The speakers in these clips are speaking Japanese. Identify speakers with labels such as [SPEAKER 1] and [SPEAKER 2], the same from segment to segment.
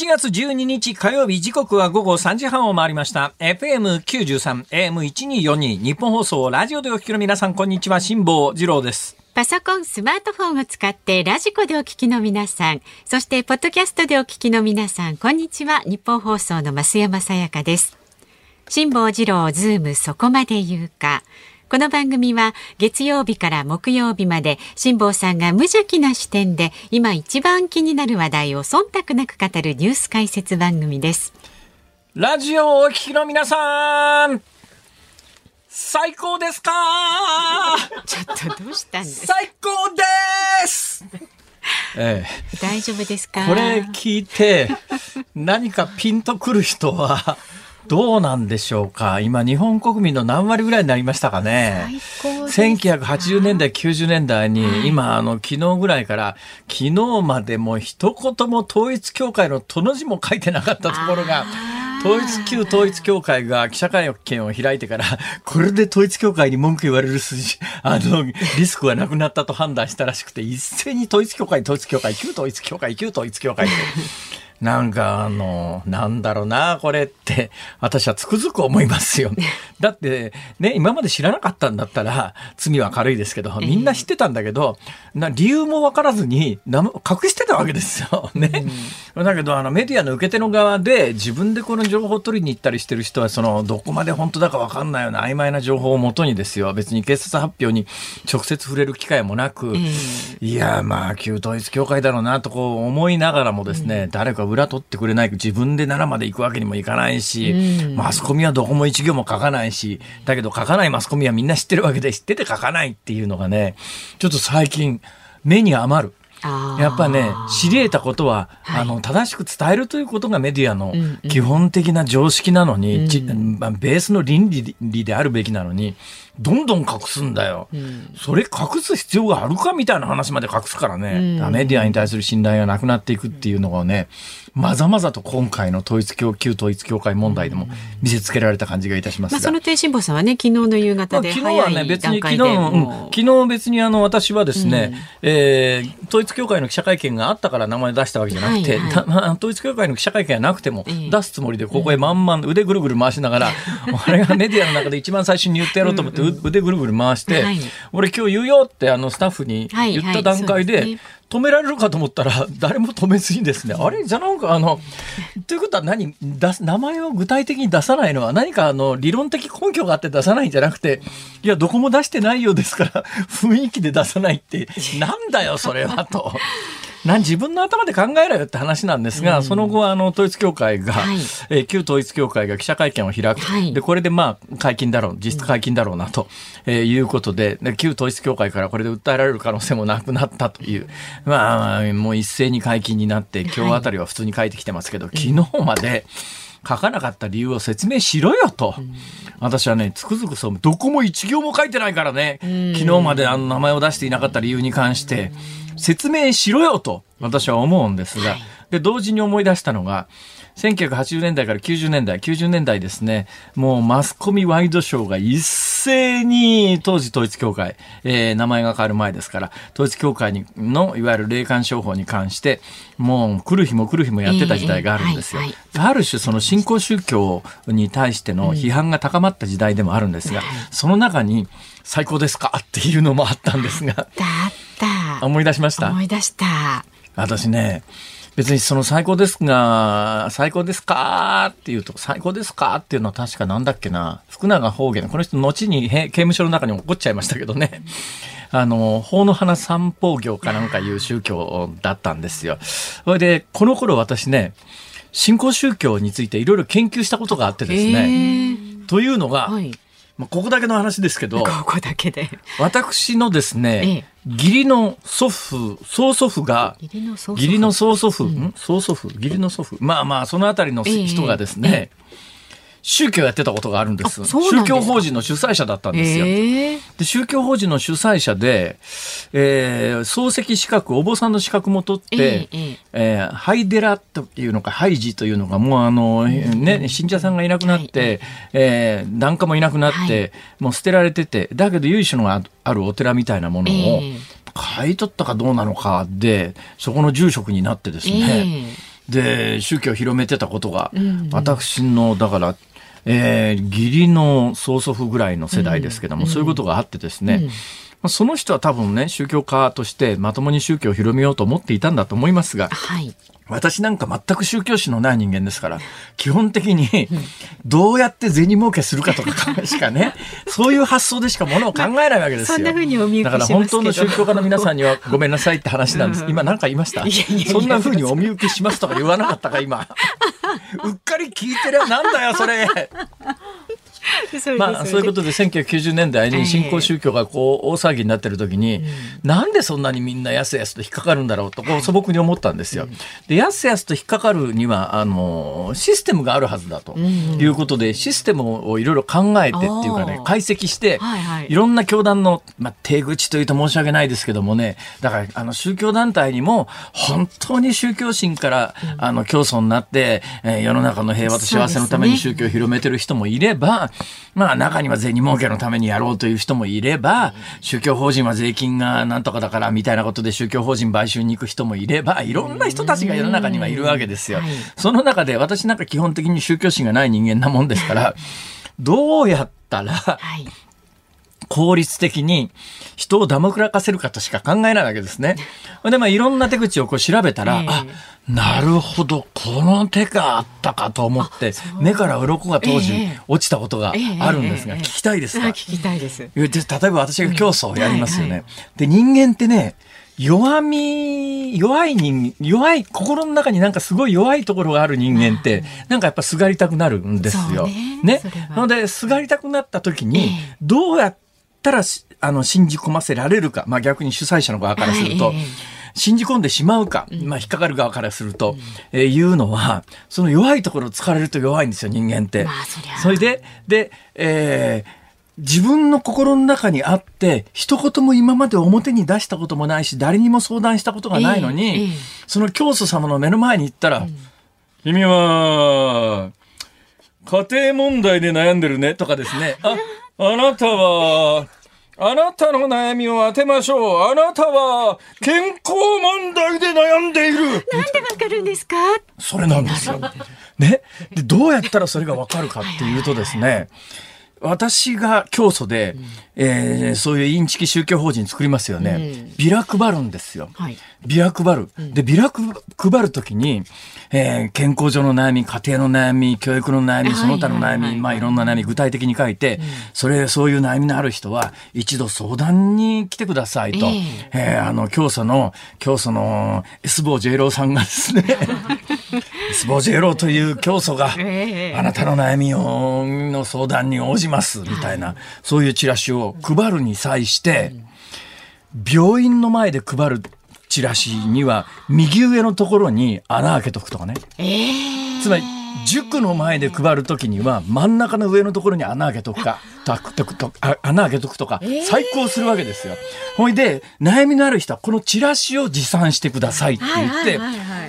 [SPEAKER 1] 7月12日火曜日時刻は午後3時半を回りました。FM93、AM1242 日本放送ラジオでお聞きの皆さんこんにちは、辛坊治郎です。
[SPEAKER 2] パソコン、スマートフォンを使ってラジコでお聞きの皆さん、そしてポッドキャストでお聞きの皆さん、こんにちは。日本放送の増山さやかです。辛坊治郎ズームそこまで言うか。この番組は月曜日から木曜日まで辛坊さんが無邪気な視点で今一番気になる話題を忖度なく語るニュース解説番組です。
[SPEAKER 1] ラジオをお聞きの皆さん最高ですか？
[SPEAKER 2] ちょっとどうしたんです？
[SPEAKER 1] 最高です！
[SPEAKER 2] ええ、大丈夫ですか？
[SPEAKER 1] これ聞いて何かピンとくる人はどうなんでしょうか？今日本国民の何割ぐらいになりましたかね？1980年代90年代に、はい、今あの昨日ぐらいから昨日までも一言も統一教会の「と」の字も書いてなかったところが統一旧統一教会が記者会見を開いてからこれで統一教会に文句言われる筋あのリスクがなくなったと判断したらしくて一斉に統一教会統一教会旧統一教会旧統一教会ってなんかあの、なんだろうな、これって、私はつくづく思いますよ。だって、ね、今まで知らなかったんだったら、罪は軽いですけど、みんな知ってたんだけど、な理由もわからずに、隠してたわけですよ。ね。うん、だけど、あの、メディアの受け手の側で、自分でこの情報を取りに行ったりしてる人は、その、どこまで本当だかわかんないような曖昧な情報をもとにですよ。別に警察発表に直接触れる機会もなく、いや、まあ、旧統一教会だろうなとこう思いながらもですね、誰か裏取ってくれない自分で奈良まで行くわけにもいかないし、うん、マスコミはどこも一行も書かないしだけど書かないマスコミはみんな知ってるわけで知ってて書かないっていうのがねちょっと最近目に余る。やっぱね知り得たことは、はい、あの正しく伝えるということがメディアの基本的な常識なのに、うん。うん、ベースの倫理であるべきなのにどんどん隠すんだよ、うん、それ隠す必要があるかみたいな話まで隠すからね、うん、メディアに対する信頼がなくなっていくっていうのがねまざまざと今回の統一教旧統一教会問題でも見せつけられた感じがいたしますが、まあ、
[SPEAKER 2] その低辛坊さんはね昨日の夕方で
[SPEAKER 1] 昨日はね別に昨日、うん、昨日別にあの私はですね、うん、えー、統一教会の記者会見があったから名前出したわけじゃなくて、はいはい。まあ、統一教会の記者会見がなくても出すつもりでここへまんまん腕ぐるぐる回しながら、あれがメディアの中で一番最初に言ってやろうと思って腕ぐるぐる回して、はい、俺今日言うよってあのスタッフに言った段階で、はいはい止められるかと思ったら 誰も止めずにですねあれ？じゃなんかあのということは何？出す名前を具体的に出さないのは何かあの理論的根拠があって出さないんじゃなくていやどこも出してないようですから 雰囲気で出さないって なんだよそれはと。な自分の頭で考えろよって話なんですが、うん、その後あの統一教会が、はい、えー、旧統一教会が記者会見を開く、はい、でこれでまあ解禁だろう実質解禁だろうなと、うん、えー、いうことでで旧統一教会からこれで訴えられる可能性もなくなったという、まあ、もう一斉に解禁になって今日あたりは普通に書いてきてますけど、はい、昨日まで。書かなかった理由を説明しろよと、うん、私はねつくづくそうどこも一行も書いてないからね、昨日まであの名前を出していなかった理由に関して、説明しろよと私は思うんですが、で同時に思い出したのが1980年代から90年代、90年代ですね、もうマスコミワイドショーが一斉に当時統一教会、えー、名前が変わる前ですから、統一教会にのいわゆる霊感商法に関して、もう来る日も来る日もやってた時代があるんですよ。えーはいはい、ある種その新興宗教に対しての批判が高まった時代でもあるんですが、うん、その中に最高ですかっていうのもあったんですが。だっ
[SPEAKER 2] た。
[SPEAKER 1] 思い出しました？
[SPEAKER 2] 思い出した。
[SPEAKER 1] 私ね、別にその最高ですが、最高ですかっていうと、最高ですかっていうのは確かなんだっけな、福永方言、この人後に刑務所の中に起こっちゃいましたけどね。あの、法の花散歩業かなんかいう宗教だったんですよ。それで、この頃私ね、新興宗教についていろいろ研究したことがあってですね。というのが、はいまあ、ここだけの話ですけど、
[SPEAKER 2] ここだけで。
[SPEAKER 1] 私のですね、義理の祖父、曽祖父が、義理の曽祖父、ん？曽祖父、義理の祖父、まあまあ、そのあたりの人がですね、宗教やってたことがあるんです。宗教法人の主催者だったんですよ。えー、で宗教法人の主催者で、えー、漱石資格お坊さんの資格も取って、えー、えー、ハイデラというのかハイジというのがもうあの、ね、信者さんがいなくなって、はい、えー、檀家もいなくなって、はい、もう捨てられててだけど由緒のあるお寺みたいなものを、買い取ったかどうなのかでそこの住職になってですね、で宗教を広めてたことが、私のだからえー、義理の曽祖父ぐらいの世代ですけども、そういうことがあってですね、その人は多分ね、宗教家としてまともに宗教を広めようと思っていたんだと思いますが、はい、私なんか全く宗教史のない人間ですから、基本的にどうやって銭儲けするかとかしかね、そういう発想でしかものを考えないわけですよ。そんな風にお見受けだから本当の宗教家の皆さんにはごめんなさいって話なんです。今何か言いました？そんな風にお見受けしますとか言わなかったか今？うっかり聞いてりゃなんだよそれ。まあ、そういうことで1990年代に新興宗教がこう大騒ぎになってる時に、なんでそんなにみんなやすやすと引っかかるんだろうとこう素朴に思ったんですよ。でやすやすと引っかかるにはあのシステムがあるはずだということで、システムをいろいろ考えてっていうかね解析して、いろんな教団の、まあ、手口というと申し訳ないですけどもねだからあの宗教団体にも本当に宗教心からあの教祖になって、えー、世の中の平和と幸せのために宗教を広めてる人もいれば、まあ中には銭儲けのためにやろうという人もいれば、宗教法人は税金がなんとかだからみたいなことで宗教法人買収に行く人もいれば、いろんな人たちが世の中にはいるわけですよ。その中で私なんか基本的に宗教心がない人間なもんですから、どうやったら、効率的に人をだまくらかせるかとしか考えないわけですね。で、まあ、いろんな手口をこう調べたら、えー、あ、なるほど、この手があったかと思って、目から鱗が当時落ちたことがあるんですが、聞きたいですか、
[SPEAKER 2] 聞きたいです。
[SPEAKER 1] 例えば私が競争をやりますよね。で、人間ってね、弱み、弱い人、弱い、心の中になんかすごい弱いところがある人間って、なんかやっぱすがりたくなるんですよ。ね。ね？なので、すがりたくなった時に、どうやったら、あの、信じ込ませられるか、まあ逆に主催者の側からすると、信じ込んでしまうか、まあ引っかかる側からすると、えー、いうのは、その弱いところを突かれると弱いんですよ、人間って。まあ、そそれで、で、えー、自分の心の中にあって、一言も今まで表に出したこともないし、誰にも相談したことがないのに、えーえー、その教祖様の目の前に行ったら、うん、君は、家庭問題で悩んでるね、とかですね。あ、あなたは、あなたの悩みを当てましょう。あなたは健康問題で悩んでいる。なんでわ
[SPEAKER 2] かるんですか？
[SPEAKER 1] それなんですよ。ね？で、どうやったらそれがわかるかっていうとですね、私が教祖で、うん、えー、そういうインチキ宗教法人作りますよね。うん、ビラ配るんですよ。はい、ビラ配る。で、ビラ配るときに、えー、健康上の悩み、家庭の悩み、教育の悩み、その他の悩み、まあいろんな悩み具体的に書いて、うん、それ、そういう悩みのある人は、一度相談に来てくださいと。えー、えー、あの、教祖の、教祖の S 坊 J 郎さんがですね、S 坊 J 郎という教祖が、あなたの悩みを、の相談に応じます、みたいな、そういうチラシを配るに際して、病院の前で配るチラシには右上のところに穴開けとくとかね。えー、つまり塾の前で配るときには真ん中の上のところに穴開けとくか、とくと穴開けとくとか、再考するわけですよ。ほいで、悩みのある人はこのチラシを持参してくださいって言って、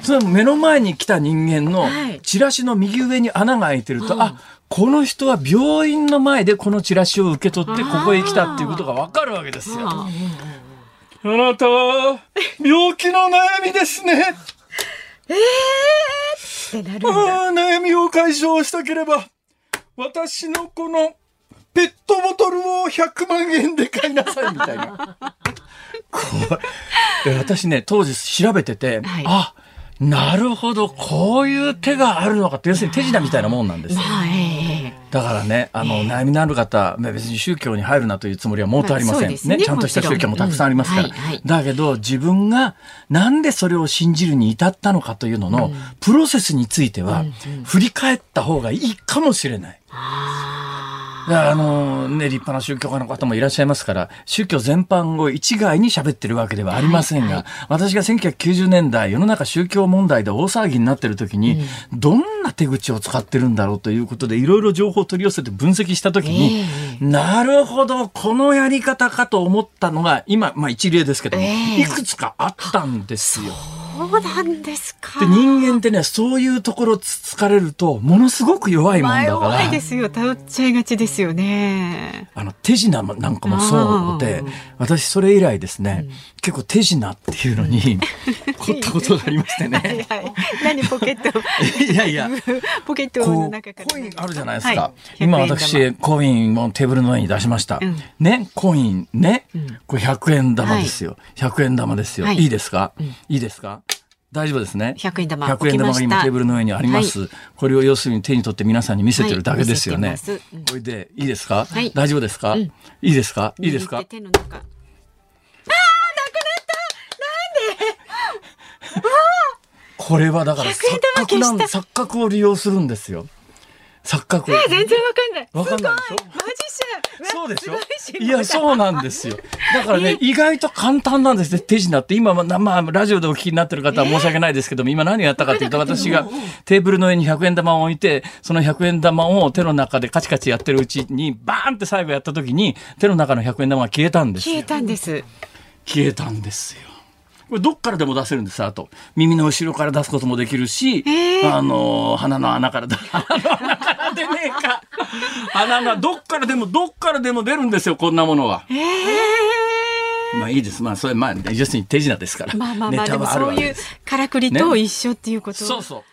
[SPEAKER 1] その目の前に来た人間のチラシの右上に穴が開いてると、あ、この人は病院の前でこのチラシを受け取ってここへ来たっていうことがわかるわけですよ。あなたは病気の悩みですね。
[SPEAKER 2] ええー、ってなるんだ。あ
[SPEAKER 1] 悩みを解消したければ、私のこのペットボトルを100万円で買いなさいみたいな。これ私ね、当時調べてて、はい、あ、なるほど、こういう手があるのかって、要するに手品みたいなもんなんですよ。だからね、あの、悩みのある方、別に宗教に入るなというつもりはもうとありません。ね、ちゃんとした宗教もたくさんありますから。だけど、自分がなんでそれを信じるに至ったのかというのの、プロセスについては、振り返った方がいいかもしれない。あのね、立派な宗教家の方もいらっしゃいますから、宗教全般を一概に喋ってるわけではありませんが、はいはい、私が1990年代、世の中宗教問題で大騒ぎになってる時に、うん、どんな手口を使ってるんだろうということで、いろいろ情報を取り寄せて分析した時に、えー、なるほど、このやり方かと思ったのが、今、まあ一例ですけども、えー、いくつかあったんですよ。
[SPEAKER 2] そうなんですか。
[SPEAKER 1] で人間ってねそういうところつかれるとものすごく弱いもんだから。
[SPEAKER 2] 弱いですよ頼っちゃいがちですよね。
[SPEAKER 1] あの手品なんかもそうで私それ以来ですね、うん、結構手品っていうのに凝ったことがありましてね。
[SPEAKER 2] はいはい、何ポケット？
[SPEAKER 1] いやいや。
[SPEAKER 2] ポケットの中から。
[SPEAKER 1] コインあるじゃないですか。はい、今私コインもテーブルの上に出しました。うん、ねコインね、うん、これ100円玉ですよ。はい、100円玉ですよ。はい、いいですか、いいですか？大丈夫ですね。
[SPEAKER 2] 100円玉。
[SPEAKER 1] 100円玉が今テーブルの上にあります。はい、これを要するに手に取って皆さんに見せてるだけですよね。はい。うん、これでいいですか、はい、大丈夫ですか、うん、いいですか？いいですか？
[SPEAKER 2] ああ、なくなった。なんで？
[SPEAKER 1] これはだから錯覚なん錯覚を利用するんですよ。錯覚。
[SPEAKER 2] 全然わかんない。
[SPEAKER 1] わかんないで
[SPEAKER 2] しょ？マジ。
[SPEAKER 1] そうでしょ？いや、そうなんですよ。だからね、意外と簡単なんですね、手品って。今、まあ、ラジオでお聞きになってる方は申し訳ないですけども、今何をやったかというと、私がテーブルの上に100円玉を置いて、その100円玉を手の中でカチカチやってるうちに、バーンって最後やった時に、手の中の100円玉が消えたんです
[SPEAKER 2] 消えたんです。
[SPEAKER 1] 消えたんですよ。これどっからでも出せるんですあと耳の後ろから出すこともできるし、えー、あの鼻の穴から鼻の穴から出ねえか鼻がどっからでもどっからでも出るんですよこんなものは。えー、まあいいです。まあそれまあ要するに手品ですから。
[SPEAKER 2] まあまあまあでもそういうからくりと一緒っていうこと、
[SPEAKER 1] ね、そうそ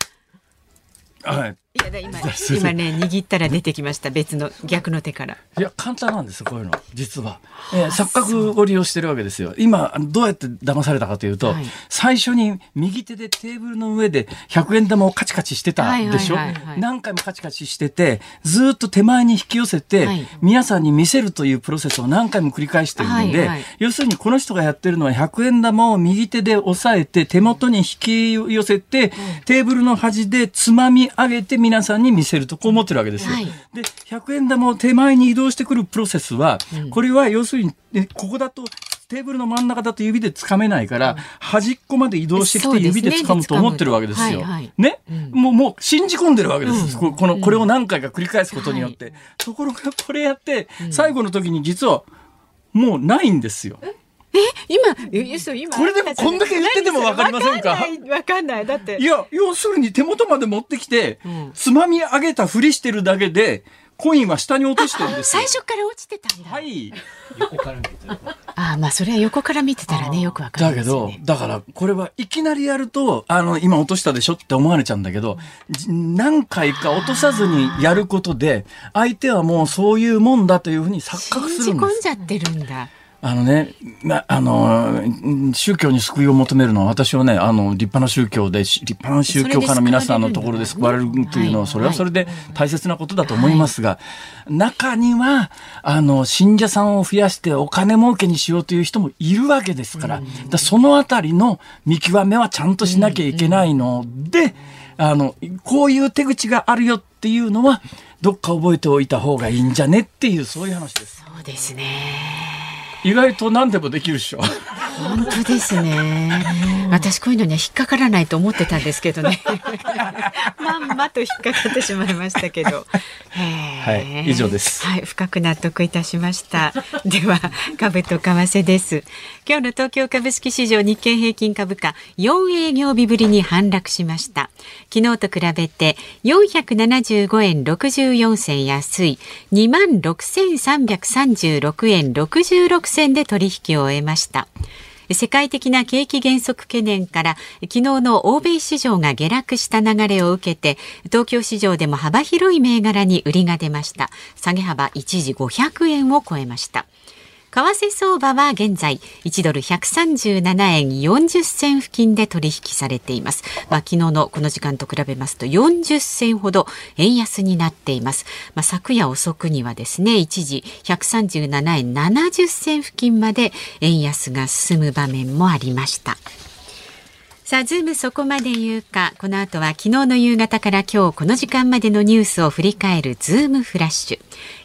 [SPEAKER 1] う。はい。
[SPEAKER 2] いや今 今ね握ったら出てきました。別の逆の手から。
[SPEAKER 1] いや簡単なんですこういうの。実は、えー、錯覚を利用してるわけですよ。今どうやって騙されたかというと、はい、最初に右手でテーブルの上で100円玉をカチカチしてたでしょ、何回もカチカチしててずっと手前に引き寄せて、はい、皆さんに見せるというプロセスを何回も繰り返してるので、要するにこの人がやってるのは100円玉を右手で押さえて手元に引き寄せて、テーブルの端でつまみ上げて皆さんに見せるとこう思ってるわけですよ。はい、で100円玉を手前に移動してくるプロセスは、うん、これは要するに、ね、ここだとテーブルの真ん中だと指で掴めないから、うん、端っこまで移動してきて指で掴むと思ってるわけですよ。ね、もう、もう信じ込んでるわけです。この、これを何回か繰り返すことによって。ところがこれやって、最後の時に実はもうないんですよ。
[SPEAKER 2] え今今
[SPEAKER 1] これでもこんだけ言っててもわかりませんか？
[SPEAKER 2] わかんないだって
[SPEAKER 1] いや要するに手元まで持ってきて、うん、つまみ上げたふりしてるだけでコインは下に落としてるんです
[SPEAKER 2] 最初から落ちてたんだ。
[SPEAKER 1] はい。
[SPEAKER 3] 横から見てた。
[SPEAKER 2] あまあそれは横から見てたらねよくわかる、
[SPEAKER 1] ね、だけどだからこれはいきなりやるとあの今落としたでしょって思われちゃうんだけど何回か落とさずにやることで相手はもうそういうもんだというふうに錯覚するんです。信
[SPEAKER 2] じ込んじゃってるんだ
[SPEAKER 1] あのね、ま、あの、宗教に救いを求めるのは、私はね、あの、立派な宗教で、立派な宗教家の皆さんのところで救われるというのは、それはそれで大切なことだと思いますが、中には、あの、信者さんを増やしてお金儲けにしようという人もいるわけですから、だそのあたりの見極めはちゃんとしなきゃいけないので、あの、こういう手口があるよっていうのは、どっか覚えておいた方がいいんじゃねっていう、そういう話です。
[SPEAKER 2] そうですね。
[SPEAKER 1] 意外と何でもできるっしょ。
[SPEAKER 2] 本当ですね。私こういうのには引っかからないと思ってたんですけどね。まんまと引っかかってしまいましたけど。
[SPEAKER 1] はい、以上です。
[SPEAKER 2] はい、深く納得いたしました。では、株と為替です。今日の東京株式市場日経平均株価4営業日ぶりに反落しました。昨日と比べて475円64銭安い26,336円66銭で取引を終えました。世界的な景気減速懸念から昨日の欧米市場が下落した流れを受けて東京市場でも幅広い銘柄に売りが出ました。下げ幅一時500円を超えました。為替相場は現在1ドル137円40銭付近で取引されています。まあ、昨日のこの時間と比べますと40銭ほど円安になっています。まあ、昨夜遅くにはですね、一時137円70銭付近まで円安が進む場面もありました。さあ、ズームそこまで言うか。この後は昨日の夕方から今日この時間までのニュースを振り返るズームフラッシ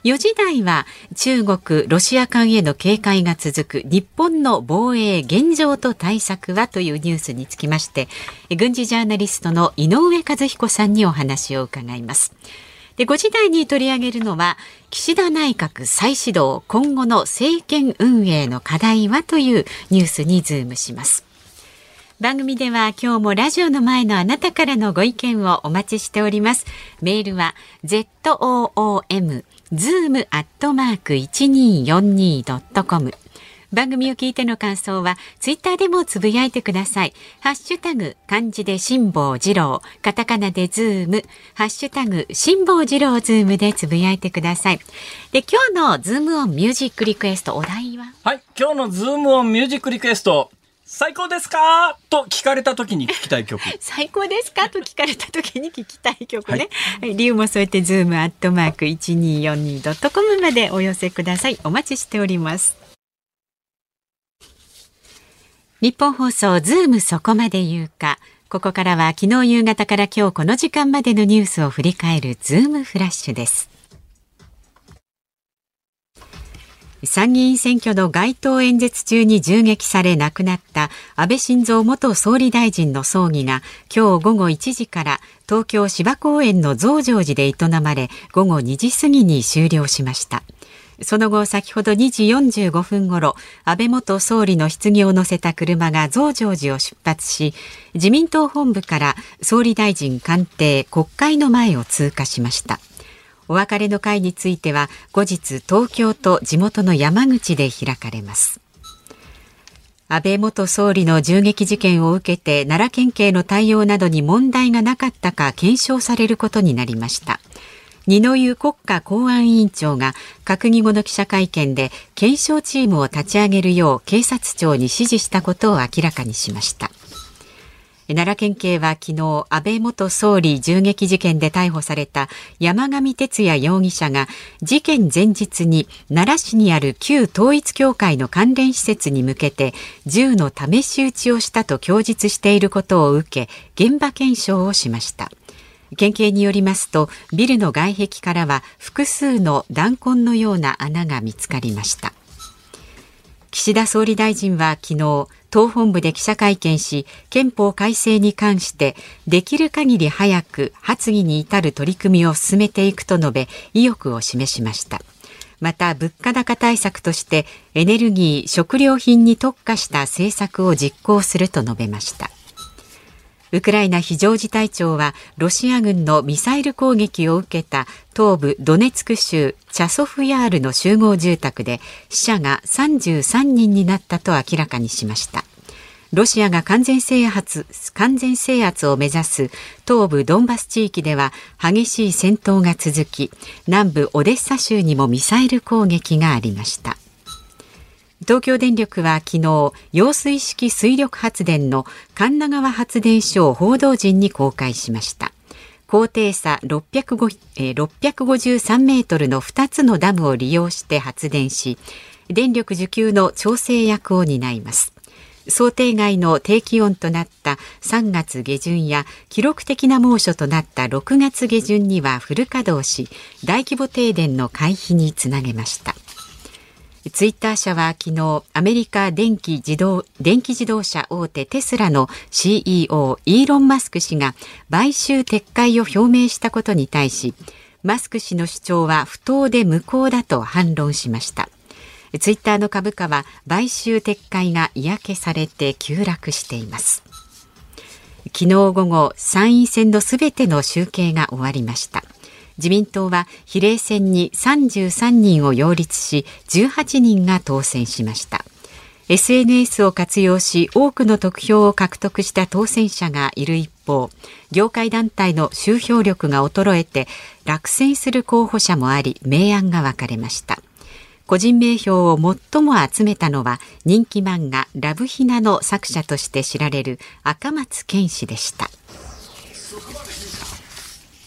[SPEAKER 2] ュ。4時台は中国、ロシア間への警戒が続く日本の防衛現状と対策はというニュースにつきまして、軍事ジャーナリストの井上和彦さんにお話を伺います。で5時台に取り上げるのは岸田内閣再始動今後の政権運営の課題はというニュースにズームします。番組では今日もラジオの前のあなたからのご意見をお待ちしております。メールは zoom zoom アットマーク 1242.com 番組を聞いての感想はツイッターでもつぶやいてください。ハッシュタグ漢字で辛坊治郎、カタカナでズーム、ハッシュタグ辛坊治郎ズームでつぶやいてください。で、今日のズームオンミュージックリクエストお題は？
[SPEAKER 1] はい、今日のズームオンミュージックリクエスト。最高ですか？と聞かれた時に聞きたい曲。
[SPEAKER 2] 最高ですか？と聞かれた時に聞きたい曲ね。はい、理由も添えてズームアットマーク一二四二ドットコムまでお寄せください。お待ちしております。日本放送ズームそこまで言うか。ここからは昨日夕方から今日この時間までのニュースを振り返るズームフラッシュです。参議院選挙の街頭演説中に銃撃され亡くなった安倍晋三元総理大臣の葬儀が今日午後1時から東京芝公園の増上寺で営まれ午後2時過ぎに終了しました。その後先ほど2時45分ごろ安倍元総理の棺を乗せた車が増上寺を出発し自民党本部から総理大臣官邸国会の前を通過しましたお別れの会については後日東京と地元の山口で開かれます。安倍元総理の銃撃事件を受けて奈良県警の対応などに問題がなかったか検証されることになりました。二之湯国家公安委員長が閣議後の記者会見で検証チームを立ち上げるよう警察庁に指示したことを明らかにしました。奈良県警は昨日安倍元総理銃撃事件で逮捕された山上徹也容疑者が事件前日に奈良市にある旧統一教会の関連施設に向けて銃の試し撃ちをしたと供述していることを受け現場検証をしました。県警によりますとビルの外壁からは複数の弾痕のような穴が見つかりました。岸田総理大臣は昨日党本部で記者会見し憲法改正に関してできる限り早く発議に至る取り組みを進めていくと述べ意欲を示しました。また物価高対策としてエネルギー食料品に特化した政策を実行すると述べました。ウクライナ非常事態庁はロシア軍のミサイル攻撃を受けた東部ドネツク州チャソフヤールの集合住宅で死者が33人になったと明らかにしました。ロシアが完全制圧完全制圧を目指す東部ドンバス地域では激しい戦闘が続き南部オデッサ州にもミサイル攻撃がありました。東京電力は昨日揚水式水力発電の神奈川発電所を報道陣に公開しました。高低差653メートルの2つのダムを利用して発電し電力需給の調整役を担います。想定外の低気温となった3月下旬や記録的な猛暑となった6月下旬にはフル稼働し大規模停電の回避につなげました。ツイッター社は昨日アメリカ電気自動電気自動車大手テスラの CEO イーロン・マスク氏が買収撤回を表明したことに対しマスク氏の主張は不当で無効だと反論しました。ツイッターの株価は買収撤回が嫌気されて急落しています。昨日午後参院選のすべての集計が終わりました。自民党は比例選に33人を擁立し18人が当選しました。SNS を活用し多くの得票を獲得した当選者がいる一方業界団体の集票力が衰えて落選する候補者もあり明暗が分かれました。個人名票を最も集めたのは人気漫画ラブヒナの作者として知られる赤松健氏でした。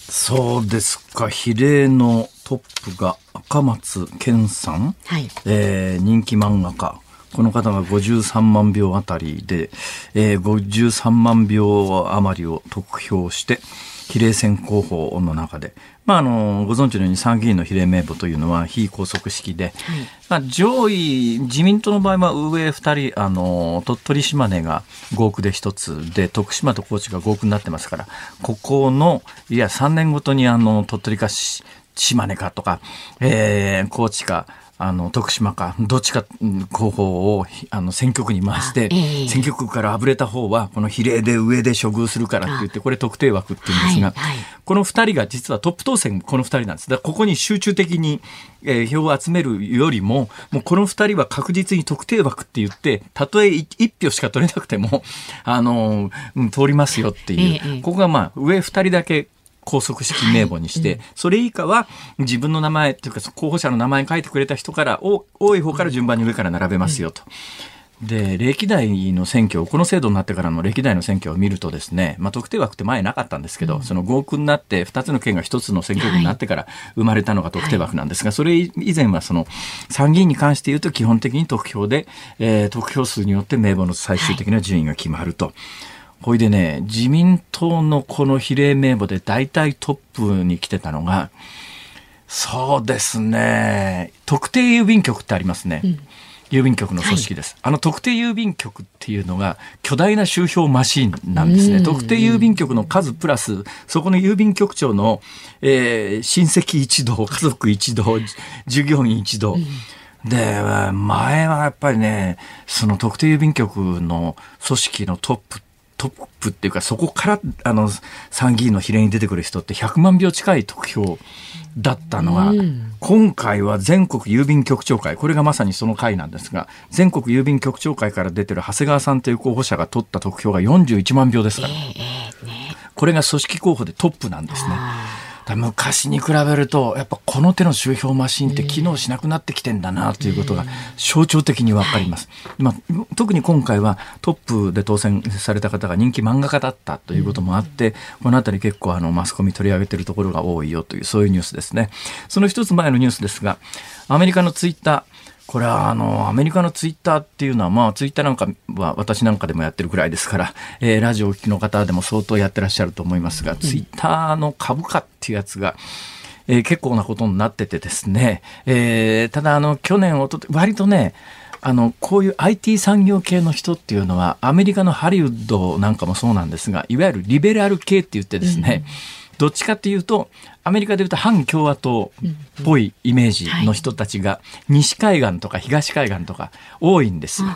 [SPEAKER 1] そうですか。比例のトップが赤松健さん、はい、えー、人気漫画家。この方が53万票あたりで、えー、53万票余りを得票して比例選候補の中で、まあ、あのご存知のように参議院の比例名簿というのは非拘束式で、はい、まあ、上位自民党の場合は上2人あの鳥取島根が合区で1つで徳島と高知が合区になってますからここのいや3年ごとにあの鳥取か島根かとか、えー、高知かあの徳島かどっちか候補をあの選挙区に回して、えー、選挙区からあぶれた方はこの比例で上で処遇するからって言ってこれ特定枠って言うんですが、はいはい、この2人が実はトップ当選この2人なんです。だからここに集中的に、えー、票を集めるよりももうこの2人は確実に特定枠って言ってたとえ1票しか取れなくてもあの、うん、通りますよっていう、えー、ここがまあ上2人だけ拘束式名簿にして、はいうん、それ以下は自分の名前というか候補者の名前書いてくれた人から多い方から順番に上から並べますよと。で歴代の選挙この制度になってからの歴代の選挙を見るとですね、まあ、特定枠って前なかったんですけど、うん、その合区になって2つの県が1つの選挙区になってから生まれたのが特定枠なんですが、はい、それ以前はその参議院に関して言うと基本的に得票で、えー、得票数によって名簿の最終的な順位が決まると。はいほいでね、自民党のこの比例名簿で大体トップに来てたのが、そうですね、特定郵便局ってありますね。うん郵便局の組織です、はい、あの特定郵便局っていうのが巨大な集票マシンなんですね。特定郵便局の数プラス、そこの郵便局長の、えー、親戚一同、家族一同、従業員一同。で、前はやっぱりね、その特定郵便局の組織のトップトップっていうかそこからあの参議院の比例に出てくる人って100万票近い得票だったのが、うん、今回は全国郵便局長会。これがまさにその会なんですが全国郵便局長会から出てる長谷川さんという候補者が取った得票が41万票ですから、えーえーね、これが組織候補でトップなんですね。昔に比べるとやっぱこの手の集票マシンって機能しなくなってきてんだなということが象徴的に分かります、まあ、特に今回はトップで当選された方が人気漫画家だったということもあってこの辺り結構あのマスコミ取り上げてるところが多いよというそういうニュースですね。その一つ前のニュースですがアメリカのツイッターこれはあのアメリカのツイッターっていうのは、まあ、ツイッターなんかは私なんかでもやってるくらいですから、えー、ラジオを聴きの方でも相当やってらっしゃると思いますが、うん、ツイッターの株価っていうやつが、えー、結構なことになっててですね、えー、ただあの去年おと割とねあのこういう IT 産業系の人っていうのはアメリカのハリウッドなんかもそうなんですがいわゆるリベラル系って言ってですね、うん。どっちかっていうとアメリカでいうと反共和党っぽいイメージの人たちが西海岸とか東海岸とか多いんですよ。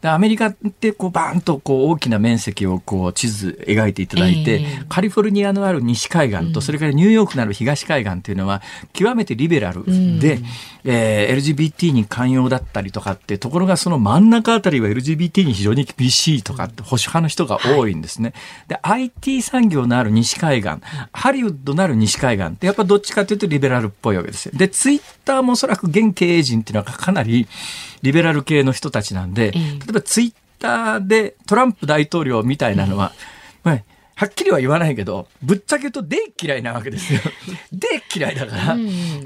[SPEAKER 1] でアメリカってこうバーンとこう大きな面積をこう地図描いていただいて、えー、カリフォルニアのある西海岸と、それからニューヨークのある東海岸っていうのは極めてリベラルで、うん、えー、LGBT に寛容だったりとかってところがその真ん中あたりは LGBT に非常に厳しいとかって保守派の人が多いんですね。で IT 産業のある西海岸ハリウッドのある西海岸ってやっぱどっちかというとリベラルっぽいわけですよ。でツイッターもおそらく現経営陣っていうのはかなりリベラル系の人たちなんで、例えばツイッターでトランプ大統領みたいなのは、まあ、はっきりは言わないけど、ぶっちゃけ言うとで嫌いなわけですよ。で嫌いだから、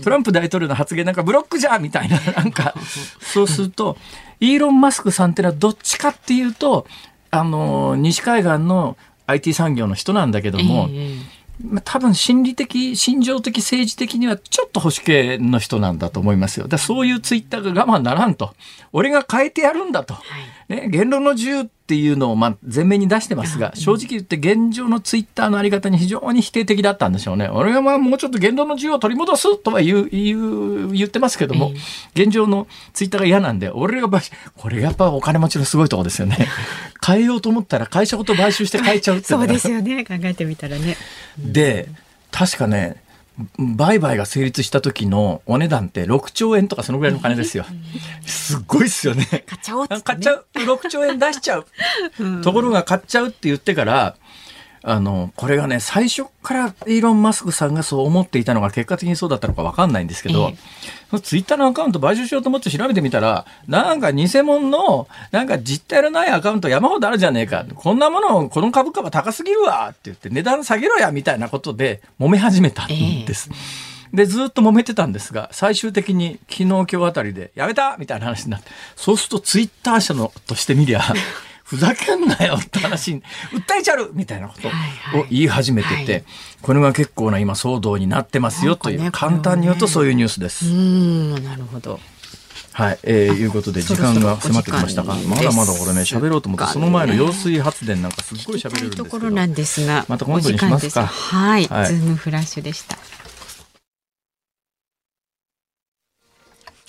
[SPEAKER 1] トランプ大統領の発言なんかブロックじゃんみたいな、なんか、そうすると、イーロン・マスクさんってのはどっちかっていうと、あの、西海岸の IT 産業の人なんだけども、えー多分心理的、心情的、政治的にはちょっと保守系の人なんだと思いますよ。だそういうツイッターが我慢ならんと。俺が変えてやるんだと。ね、言論の自由っていうのをまあ前面に出してますが、正直言って現状のツイッターのあり方に非常に否定的だったんでしょうね。俺がまあもうちょっと言論の自由を取り戻すとは言う、言う、言ってますけども、現状のツイッターが嫌なんで、俺が、これやっぱお金持ちのすごいとこですよね。変えようと思ったら会社ごと買収して変えちゃうって
[SPEAKER 2] そうですよね。考えてみたらね。
[SPEAKER 1] で、確かね、売買が成立した時のお値段って6兆円とかそのぐらいの金ですよ。すっごいっすよね。
[SPEAKER 2] 買っちゃおう、ね、
[SPEAKER 1] 買っちゃう。6兆円出しちゃう。ところが買っちゃうって言ってから、あの、これがね、最初からイーロン・マスクさんがそう思っていたのが結果的にそうだったのか分かんないんですけど、えー、ツイッターのアカウント買収しようと思って調べてみたら、なんか偽物の、なんか実体のないアカウント山ほどあるじゃねえか。こんなもの、この株価は高すぎるわって言って値段下げろやみたいなことで揉め始めたんです。えーで、ずっと揉めてたんですが、最終的に昨日今日あたりで、やめたみたいな話になって、そうするとツイッター社のとしてみりゃ、ふざけんなよって話に、訴えちゃうみたいなことを言い始めてて、これが結構な今騒動になってますよという、ね、簡単に言うとそういうニュースです。う
[SPEAKER 2] ん、なるほど。
[SPEAKER 1] はい、えー、いうことで時間が迫ってきましたが、まだまだこれね喋ろうと思ってその前の揚水発電なんかすっごい喋れるんですけど。ところなんですが、また今度にしますか。
[SPEAKER 2] はい、はい、ズームフラッシュでした。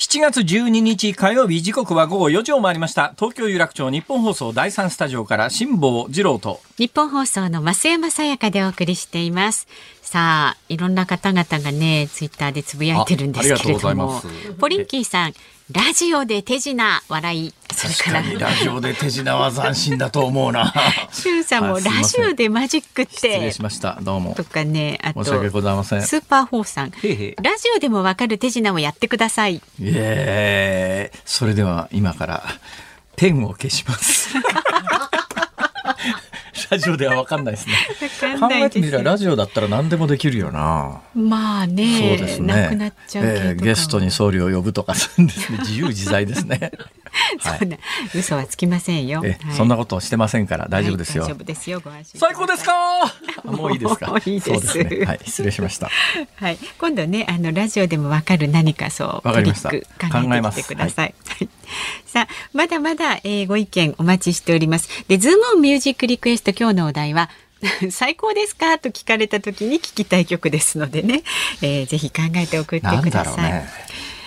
[SPEAKER 1] 7月12日火曜日時刻は午後4時を回りました。東京有楽町日本放送第三スタジオから辛坊治郎と。
[SPEAKER 2] 日本放送の増山さやかでお送りしています。さあいろんな方々がねツイッターでつぶやいてるんですけれども。ポリンキーさんラジオで手品笑い
[SPEAKER 1] それから。ラジオで手品は斬新だと思うな。
[SPEAKER 2] しゅんさんもラジオでマジックって。失
[SPEAKER 1] 礼しました。どうも。
[SPEAKER 2] とかね
[SPEAKER 1] あと申し訳ございません。
[SPEAKER 2] スーパーフォーさん。ラジオでもわかる手品をやってください。
[SPEAKER 1] ええそれでは今からペンを消します。ラジオではわかんないですね。考えてみればラジオだったら何でもできるよな。
[SPEAKER 2] まあね、そうですね。なえ
[SPEAKER 1] ー、ゲストに僧侶を呼ぶとかね。自由自在ですね。
[SPEAKER 2] はい、嘘はつきませんよ、はい、
[SPEAKER 1] そんなことしてませんから大丈夫ですよ、
[SPEAKER 2] はい、大丈夫ですよご安
[SPEAKER 1] 心最高ですか？もういいですか？
[SPEAKER 2] いいです、ね、
[SPEAKER 1] はい失礼しました。
[SPEAKER 2] はい。今度ねあのラジオでもわかる何かそう
[SPEAKER 1] わかりました。考
[SPEAKER 2] えてください、はい、さあまだまだ、えー、ご意見お待ちしております。でズームオンミュージックリクエスト今日のお題は 最高ですか？と聞かれた時に聞きたい曲ですのでね、えー、ぜひ考えて送ってください。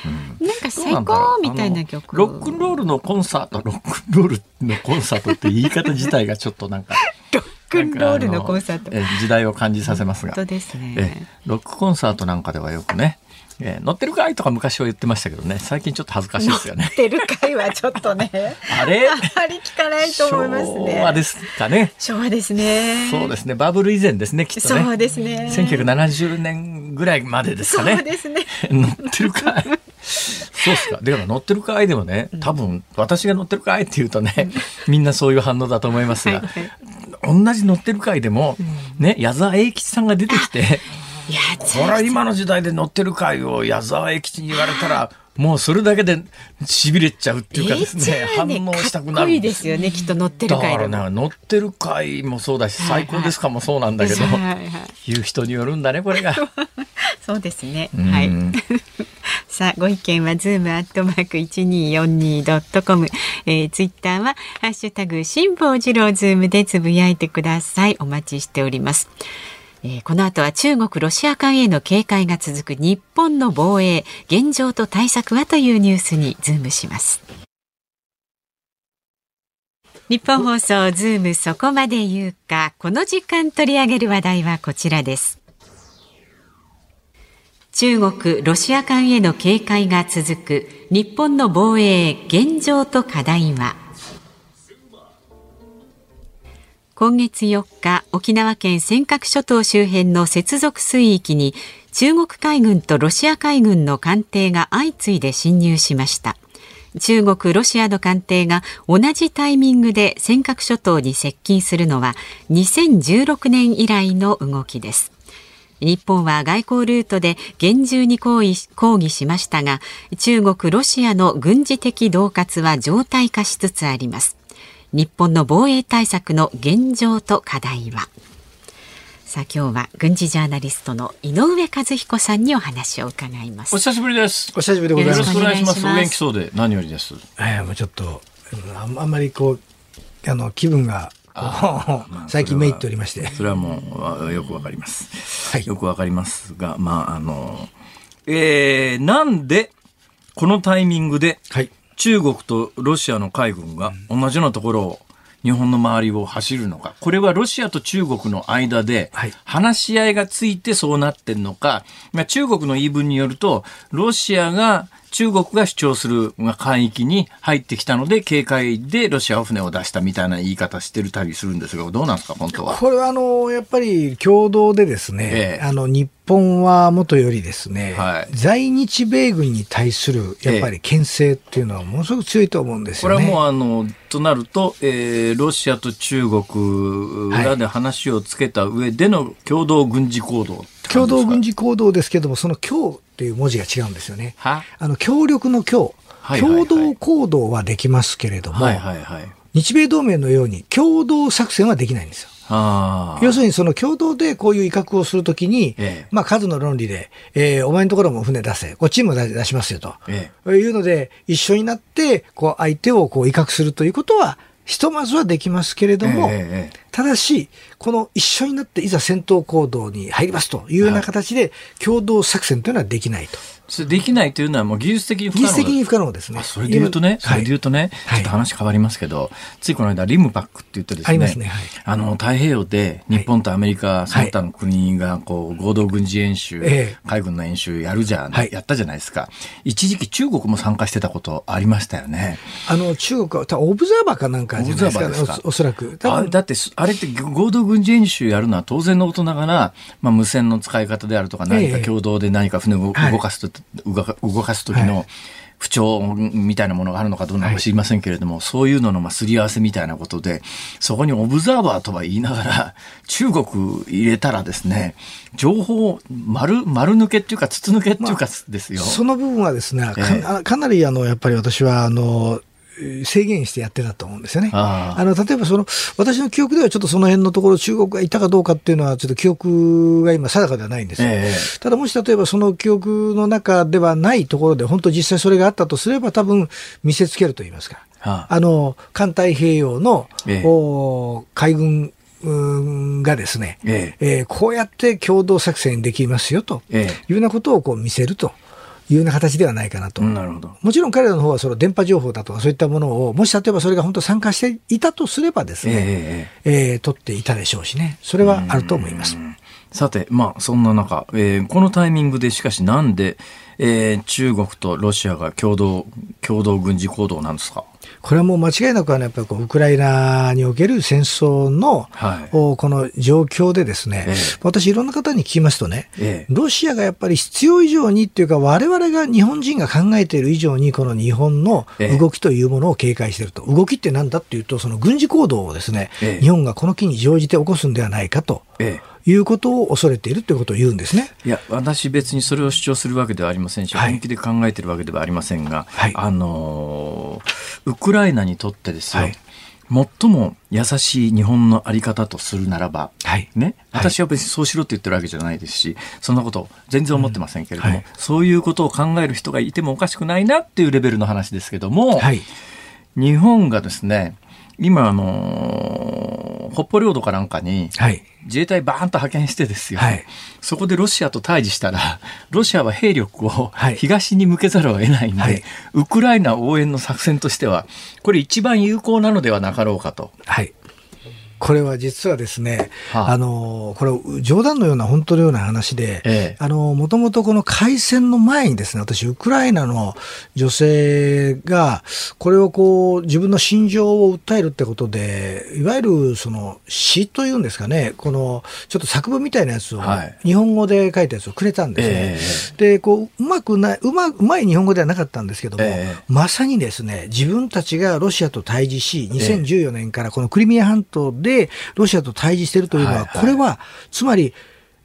[SPEAKER 2] ねうん、なんか最高みたいな曲。
[SPEAKER 1] ロックンロールのコンサートロックンロールのコンサートって言い方自体がちょっとなんか
[SPEAKER 2] ロックンロールのコンサート。
[SPEAKER 1] 時代を感じさせますが。
[SPEAKER 2] 本当ですね。
[SPEAKER 1] ロックコンサートなんかではよくねえー、乗ってるかいとか昔は言ってましたけどね最近ちょっと恥ずかしいですよね。
[SPEAKER 2] 乗ってるかいはちょっとね
[SPEAKER 1] あれ？
[SPEAKER 2] あまり聞かないと思いますね。
[SPEAKER 1] 昭和ですかね。
[SPEAKER 2] 昭和ですね。
[SPEAKER 1] そうですねバブル以前ですねきっとね。
[SPEAKER 2] そうですね。
[SPEAKER 1] 1970年ぐらいまでですかね。
[SPEAKER 2] そうですね。
[SPEAKER 1] 乗ってるかい。そうですか。でも乗ってるかいでもね多分私が乗ってるかいって言うとねみんなそういう反応だと思いますが、はいはい、同じ乗ってるかいでも、ね矢沢永吉さんが出てきて。いやこれは今の時代で乗ってる会を矢沢永吉に言われたらもうそれだけでしびれちゃうっていうかですね、反応したくなる
[SPEAKER 2] いいですよねきっと乗ってる会
[SPEAKER 1] だからね乗ってる会もそうだし、最高ですかもそうなんだけど、はいはい、言う人によるんだねこれが。
[SPEAKER 2] そうですね。はい。さあご意見はズームアットマーク一二四二ドットコム、えー、ツイッターはハッシュタグ辛坊治郎ズームでつぶやいてください。お待ちしておりますえー、この後は中国ロシア艦への警戒が続く日本の防衛現状と対策はというニュースにズームします。日本放送ズームそこまで言うか。この時間取り上げる話題はこちらです。中国ロシア間への警戒が続く日本の防衛現状と課題は？今月4日沖縄県尖閣諸島周辺の接続水域に中国海軍とロシア海軍の艦艇が相次いで侵入しました。中国ロシアの艦艇が同じタイミングで尖閣諸島に接近するのは2016年以来の動きです。日本は外交ルートで厳重に抗議抗議しましたが中国ロシアの軍事的恫喝は常態化しつつあります。日本の防衛対策の現状と課題は。さあ今日は軍事ジャーナリストの井上和彦さんにお話を伺います。
[SPEAKER 1] お久しぶりです。
[SPEAKER 3] お久しぶりでございます。よろしくお願いし
[SPEAKER 1] ます。お元気そうで何よりです。
[SPEAKER 3] ええもうちょっとあんまりこうあの気分が 最近めいっておりまして。
[SPEAKER 1] それはもうよくわかります、はい、よくわかりますがまああのえー、なんでこのタイミングで、はい、中国とロシアの海軍が同じようなところを日本の周りを走るのか、これはロシアと中国の間で話し合いがついてそうなってんのか、まあ、中国の言い分によると、ロシアが中国が主張する海域に入ってきたので、警戒でロシアは船を出したみたいな言い方してるたりするんですが、どうなんですか、本当は。
[SPEAKER 3] これはあのやっぱり共同でですね、ええ、あの日本はもとよりですね、はい、在日米軍に対するやっぱり牽制っていうのはものすごく強いと思うんですよ
[SPEAKER 1] ね。これはもうあのとなると、えー、ロシアと中国裏で話をつけた上での共同軍事行動、はい、
[SPEAKER 3] 共同軍事行動ですけども、その共っていう文字が違うんですよね。あの協力の協、共同行動はできますけれども、はいはいはい、日米同盟のように共同作戦はできないんですよ。要するにその共同でこういう威嚇をするときに、ええ、まあ数の論理で、えー、お前のところも船出せ、こっちも出しますよと、ええ、いうので、一緒になってこう相手をこう威嚇するということは、ひとまずはできますけれども、え、ただし、この一緒になっていざ戦闘行動に入りますというような形で共同作戦というのはできないと。
[SPEAKER 1] それできないというのはもう技術的に
[SPEAKER 3] 不可能技術的に不可能ですね。
[SPEAKER 1] それで言うとね、それで言うとね、ちょっと話変わりますけど、ついこの間リムパックって言ってですね、あね。あの、太平洋で日本とアメリカ、その他の国がこう合同軍事演習、海軍の演習やるじゃん、やったじゃないですか。一時期中国も参加してたことありましたよね。
[SPEAKER 3] あの、中国はオブザーバーかなんかじゃないですか、ね、おそらく。
[SPEAKER 1] あだって、あれって合同軍事演習やるのは当然のことながら、まあ、無線の使い方であるとか、何か共同で何か船を動かすと、動かす時の不調みたいなものがあるのかどうなのか知りませんけれども、はい、そういうののまあすり合わせみたいなことで、そこにオブザーバーとは言いながら、中国入れたらですね、情報丸、丸抜けっていうか、筒抜けっていうかですよ。ま
[SPEAKER 3] あ、その部分はですね、かかなりあの、やっぱり私は、あの、制限してやってたと思うんですよね。あの例えばその私の記憶ではちょっとその辺のところ中国がいたかどうかっていうのはちょっと記憶が今定かではないんですよ。えー、ただもし例えばその記憶の中ではないところで本当実際それがあったとすれば多分見せつけると言いますか。ああの環太平洋の、えー、海軍がですね、えええー、こうやって共同作戦できますよというようなことをこう見せると。いうような形ではないかなと。なるほど。もちろん彼らの方はその電波情報だとかそういったものを、もし例えばそれが本当参加していたとすればですね、えー、えー、取っていたでしょうしね。それはあると思います。
[SPEAKER 1] さて、まあ、そんな中、えー、このタイミングでしかしなんで、えー、中国とロシアが共同、共同軍事行動なんですか？
[SPEAKER 3] これはもう間違いなくあのやっぱりウクライナにおける戦争の、はい、この状況でですね、ええ、私いろんな方に聞きますとね、え、ロシアがやっぱり必要以上にっていうか我々が日本人が考えている以上にこの日本の動きというものを警戒していると。動きって何だっていうとその軍事行動をですね、日本がこの機に乗じて起こすんではないかと。いうことを恐れているということを言うんですね。
[SPEAKER 1] いや、私別にそれを主張するわけではありませんし、本気で考えているわけではありませんが、はい、あのウクライナにとってですよ、はい。最も優しい日本のあり方とするならば、はい、ね、私は別にそうしろって言ってるわけじゃないですし、そんなこと全然思ってませんけれども、うん。はい、そういうことを考える人がいてもおかしくないなっていうレベルの話ですけども、はい、日本がですね、今、あのー、北方領土かなんかに、自衛隊バーンと派遣してですよ、はい、そこでロシアと対峙したら、ロシアは兵力を東に向けざるを得ないんで、はい、ウクライナ応援の作戦としては、これ一番有効なのではなかろうかと。
[SPEAKER 3] はいこれは実はですね、はあ、あの、これ冗談のような本当のような話で、もともとこの開戦の前にですね、私、ウクライナの女性が、これをこう、自分の心情を訴えるってことで、いわゆるその詩というんですかね、この、ちょっと作文みたいなやつを、日本語で書いたやつをくれたんですね。え、で、こう、うまくない、うま、うまい日本語ではなかったんですけども、まさにですね、自分たちがロシアと対峙し、2014年からこのクリミア半島で、でロシアと対峙しているというのは、はいはい、これはつまり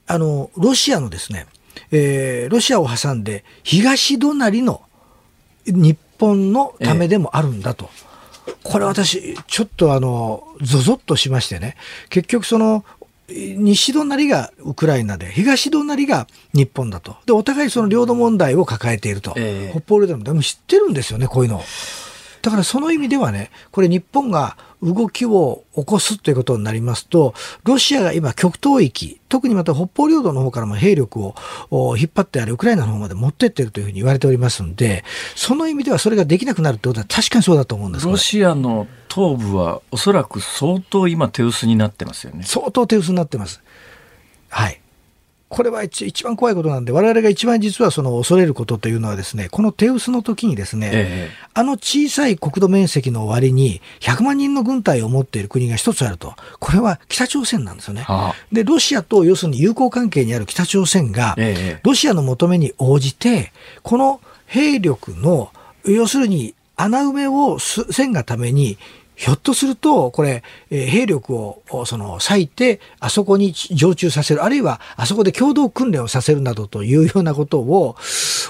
[SPEAKER 3] あのロシアのですね、えー、ロシアを挟んで東隣の日本のためでもあるんだと。えこれ私、ちょっとあの、ぞぞっとしましてね、結局その、西隣がウクライナで、東隣が日本だと。で、お互いその領土問題を抱えていると。えー、北方領土でも知ってるんですよね、こういうの。だからその意味ではね、これ日本が動きを起こすということになりますと、ロシアが今極東域、特にまた北方領土の方からも兵力を引っ張ってあるウクライナの方まで持ってってるというふうに言われておりますので、その意味ではそれができなくなるってことは確かにそうだと思うんです
[SPEAKER 1] ロシアの東部はおそらく相当今手薄になってますよね。
[SPEAKER 3] 相当手薄になってます。はい。これは一番怖いことなんで、我々が一番実はその恐れることというのはですね、この手薄の時にですね、ええ、あの小さい国土面積の割に100万人の軍隊を持っている国が一つあると。これは北朝鮮なんですよね。はあ、で、ロシアと要するに友好関係にある北朝鮮が、ロシアの求めに応じて、この兵力の、要するに穴埋めをせんがために、ひょっとすると、これ、えー、兵力をその割いて、あそこに常駐させる、あるいはあそこで共同訓練をさせるなどというようなことを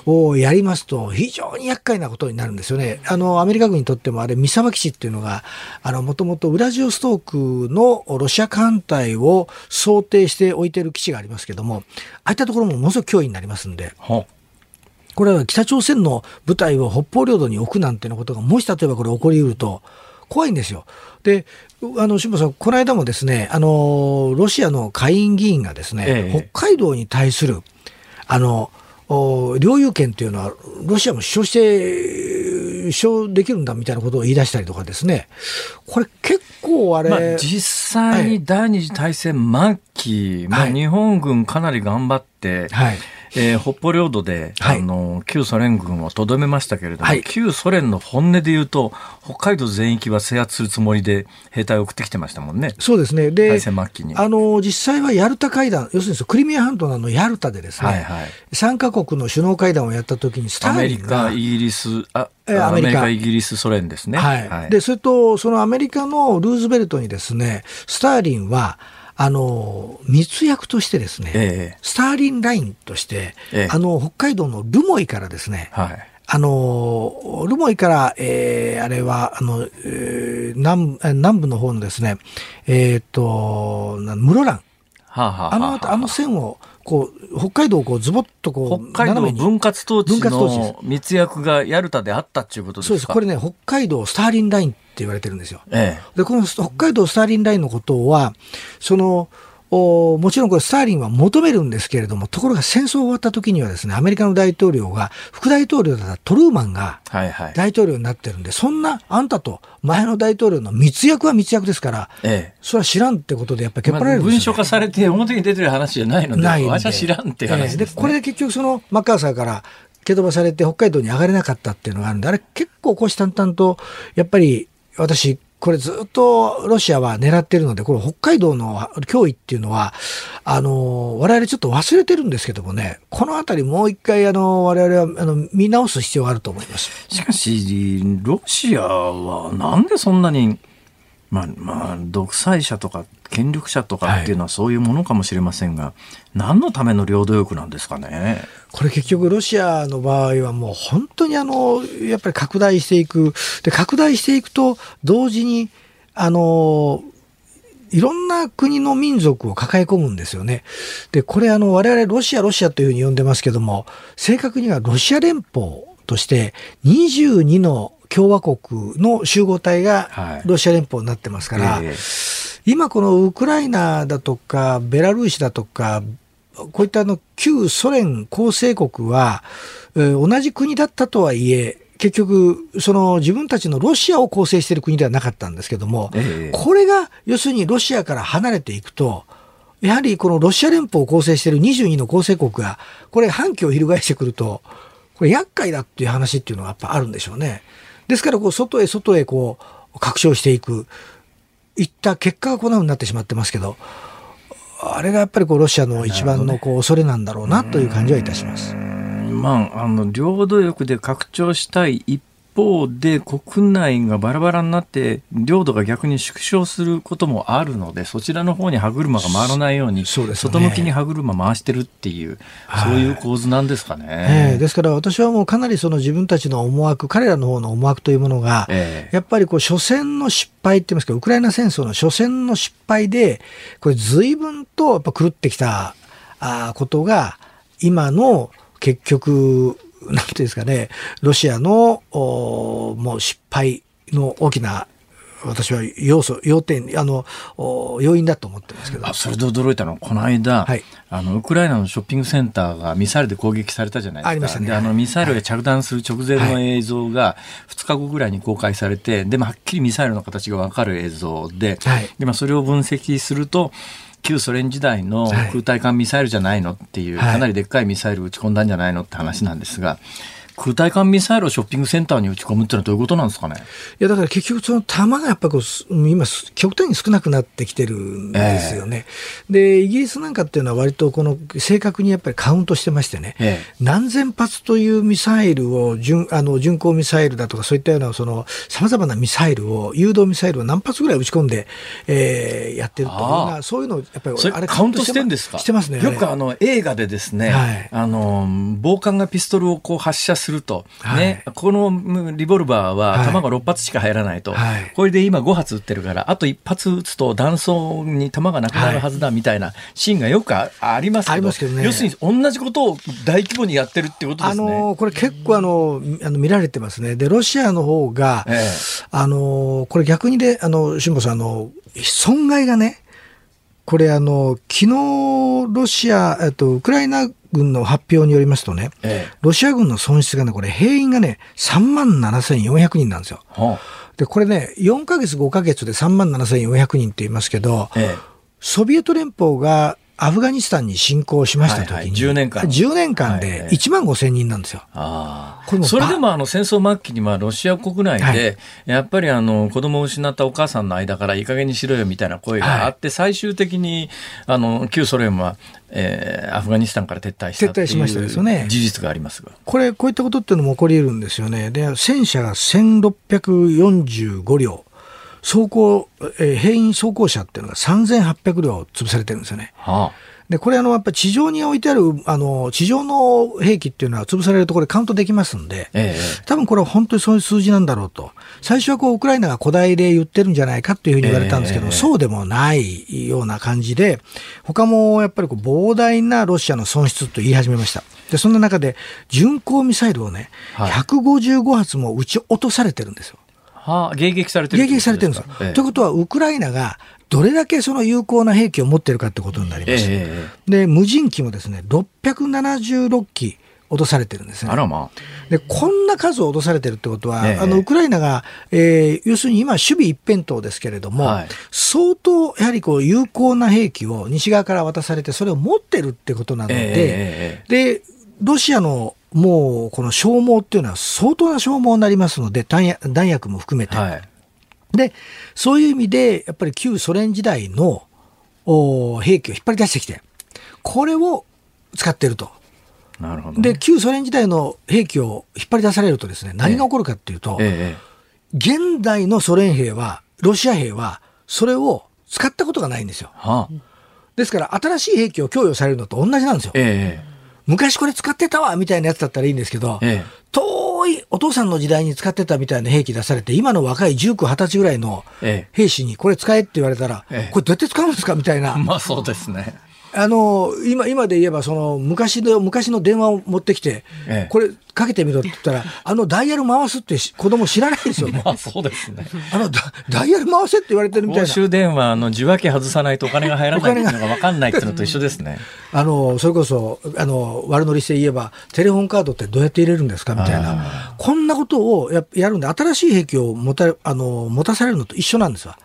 [SPEAKER 3] をやりますと、非常に厄介なことになるんですよね。あの、アメリカ軍にとってもあれ、三沢基地っていうのが、あの、もともとウラジオストークのロシア艦隊を想定して置いている基地がありますけども、ああいったところもものすごく脅威になりますんで。これは北朝鮮の部隊を北方領土に置くなんていうことが、もし例えばこれ起こりうると、怖いんですよ。で、あの、辛坊さん、この間もですね、あの、ロシアの下院議員がですね、ええ、北海道に対する、あの、領有権というのは、ロシアも主張して、主張できるんだみたいなことを言い出したりとかですね、これ結構あれ、まあ、
[SPEAKER 1] 実際に第二次大戦末期、はい、まあ、日本軍かなり頑張って、はいえー、北方領土で、はい、あの旧ソ連軍をとどめましたけれども、はい、旧ソ連の本音で言うと、北海道全域は制圧するつもりで兵隊を送ってきてましたもんね。
[SPEAKER 3] そうですね。で、
[SPEAKER 1] 大戦末期に。
[SPEAKER 3] あの、実際はヤルタ会談、要するにクリミア半島のヤルタでですね、はいはい、3カ国の首脳会談をやったときに、スターリンが。
[SPEAKER 1] アメリカ、イギリス、あアメリカ、イギリス、ソ連ですね。
[SPEAKER 3] はい。はい、で、それと、そのアメリカのルーズベルトにですね、スターリンは、あの密約としてですね、ええ、スターリンラインとして、え、あの北海道のルモイからですね、はい、あのルモイから、えー、あれはあの、えー、南南部の方のですね、えっ、ー、と室蘭、はあはあ、あのあの線をこう北海道をこうズボッとこ
[SPEAKER 1] う北海道分割統治の密約がヤルタであったっていうことですか？そうです。
[SPEAKER 3] これね北海道スターリンラインって言われてるんですよ、ええ、でこの北海道スターリンラインのことはそのおもちろんこれスターリンは求めるんですけれども、ところが戦争終わった時にはですね、アメリカの大統領が、副大統領だったトルーマンが大統領になってるんで、はいはい、そんなあんたと前の大統領の密約は密約ですから、ええ、それは知らんってことでやっぱりけっぱられるん
[SPEAKER 1] ですよ、ね、文書化されて表に出てる話じゃないので、ない私は知らんって話で、
[SPEAKER 3] す、ね、で、これで結局そのマッカーサーから蹴飛ばされて北海道に上がれなかったっていうのがあるんで、あれ結構虎視眈々と、やっぱり私、これずっとロシアは狙ってるので、これ北海道の脅威っていうのは、あの、我々ちょっと忘れてるんですけどもね、このあたりもう一回、あの、我々はあの見直す必要があると思います。
[SPEAKER 1] しかし、ロシアはなんでそんなに、まあ、まあ、独裁者とか権力者とかっていうのはそういうものかもしれませんが、はい、何のための領土欲なんですかね？
[SPEAKER 3] これ結局ロシアの場合はもう本当にあの、やっぱり拡大していく。で、拡大していくと同時に、あの、いろんな国の民族を抱え込むんですよね。で、これあの、我々ロシア、ロシアというふうに呼んでますけども、正確にはロシア連邦として22の共和国の集合体がロシア連邦になってますから、はいえ。ー、今このウクライナだとか、ベラルーシだとか、こういったあの旧ソ連構成国は、えー、同じ国だったとはいえ、結局、その自分たちのロシアを構成している国ではなかったんですけども、えこれが要するにロシアから離れていくと、やはりこのロシア連邦を構成している22の構成国が、これ反旗を翻してくると、これ厄介だっていう話っていうのがやっぱあるんでしょうね。ですから、こう、外へ外へこう、拡張していく、いった結果がこんなふうになってしまってますけど、あれがやっぱりこうロシアの一番のこう恐れなんだろうなという感じはいたします。
[SPEAKER 1] まあ、あの領土欲で拡張したい一方で国内がバラバラになって領土が逆に縮小することもあるのでそちらの方に歯車が回らないように外向きに歯車回してるっていうそういう構図なんですかね、
[SPEAKER 3] えー、ですから私はもうかなりその自分たちの思惑彼らの方の思惑というものが、えー、やっぱりこう初戦の失敗って言いますかウクライナ戦争の初戦の失敗でこれ随分とやっぱ狂ってきたあことが今の結局なんていうんですかね、ロシアのもう失敗の大きな私は要素、要点、あの、要因だと思ってますけど。
[SPEAKER 1] あ、それで驚いたのは、この間、はい、あの、ウクライナのショッピングセンターがミサイルで攻撃されたじゃないですか。ありましたね。で、あの、ミサイルが着弾する直前の映像が、2日後ぐらいに公開されて、で、まあ、はっきりミサイルの形がわかる映像で、はい、で、まあ、それを分析すると、旧ソ連時代の空対艦ミサイルじゃないのっていう、かなりでっかいミサイルを撃ち込んだんじゃないのって話なんですが、空対艦ミサイルをショッピングセンターに撃ち込むってのはどういうことなんですかね？
[SPEAKER 3] いやだから結局その弾がやっぱこう今極端に少なくなってきてるんですよね、えー、でイギリスなんかっていうのは割とこの正確にやっぱりカウントしてましてね、えー、何千発というミサイルを巡あの巡航ミサイルだとかそういったようなそのさまざまなミサイルを誘導ミサイルを何発ぐらい撃ち込んで、えー、やってるというそういうのやっぱり
[SPEAKER 1] あれカウントしてんですか？
[SPEAKER 3] してますね
[SPEAKER 1] よくあの映画でですね、はい、あの暴漢がピストルをこう発射するすると、はい、ね、このリボルバーは弾が6発しか入らないと、はい、これで今5発撃ってるから、あと1発撃つと弾倉に弾がなくなるはずだみたいなシーンがよくありますけど、けどね、要するに同じことを大規模にやってるってことですね。あ
[SPEAKER 3] のこれ結構あのあの見られてますね。で、ロシアの方が、ええ、あのこれ逆にで、あの、辛坊さん、あの、損害がね、これあの、昨日ロシア、えっと、ウクライナ軍の発表によりますとね、ええ、ロシア軍の損失がね、これ兵員がね、3万7400人なんですよ。はあ、で、これね、4ヶ月5ヶ月で3万7400人って言いますけど、ええ、ソビエト連邦がアフガニスタンに侵攻しました時に、はいはい、10年間。10年間で1万5千人なんですよ。
[SPEAKER 1] はい、それでもあの戦争末期にまあロシア国内で、やっぱりあの子供を失ったお母さんの間からいい加減にしろよみたいな声があって、最終的にあの旧ソ連はえー、アフガニスタンから撤退した撤退しましたですよね。事実がありますが。
[SPEAKER 3] これこういったことっていうのも起こり得るんですよね。で戦車が1645両走行、えー、兵員装甲車っていうのが3800両潰されてるんですよね。はあで、これあの、やっぱり地上に置いてある、あの、地上の兵器っていうのは潰されるところでカウントできますんで、ええ、多分これは本当にそういう数字なんだろうと。最初はこう、ウクライナが古代で言ってるんじゃないかっていうふうに言われたんですけど、え、そうでもないような感じで、他もやっぱりこう膨大なロシアの損失と言い始めました。で、そんな中で、巡航ミサイルをね、はい、155発も撃ち落とされてるんですよ。
[SPEAKER 1] はあ、迎撃されてる
[SPEAKER 3] 迎撃されてるんですよ。ええ、ということは、ウクライナがどれだけその有効な兵器を持ってるかってことになります。え、で、無人機もですね、676機落とされてるんですね。
[SPEAKER 1] ま
[SPEAKER 3] あ。で、こんな数を落とされてるってことは、あの、ウクライナが、えー、要するに今、守備一辺倒ですけれども、はい、相当、やはりこう、有効な兵器を西側から渡されて、それを持ってるってことなので、で、ロシアのもうこの消耗っていうのは相当な消耗になりますので、弾薬も含めて。はい、で、そういう意味で、やっぱり旧ソ連時代の兵器を引っ張り出してきて、これを使っていると。
[SPEAKER 1] なるほど、
[SPEAKER 3] ね、で、旧ソ連時代の兵器を引っ張り出されるとですね、何が起こるかっていうと、ええ現代のソ連兵は、ロシア兵は、それを使ったことがないんですよ。はあ、ですから、新しい兵器を供与されるのと同じなんですよ。ええ昔これ使ってたわみたいなやつだったらいいんですけど、ええ、遠いお父さんの時代に使ってたみたいな兵器出されて、今の若い19、20歳ぐらいの兵士にこれ使えって言われたら、え、これどうやって使うんですかみたいな。
[SPEAKER 1] まあそうですね。
[SPEAKER 3] あの今今で言えばその昔の昔の電話を持ってきて、ええ、これかけてみろって言ったら、あのダイヤル回すって子供知らないですよね。
[SPEAKER 1] ま あそうですね。
[SPEAKER 3] あのダイヤル回せって言われてるみたいな。
[SPEAKER 1] 公衆電話の受話器外さないとお金が入らないっていうのが分かんないっていうのと一緒ですね。
[SPEAKER 3] あのそれこそあの悪乗りして言えばテレホンカードってどうやって入れるんですかみたいなこんなことをややるんで新しい兵器を持たあの持たされるのと一緒なんですわ。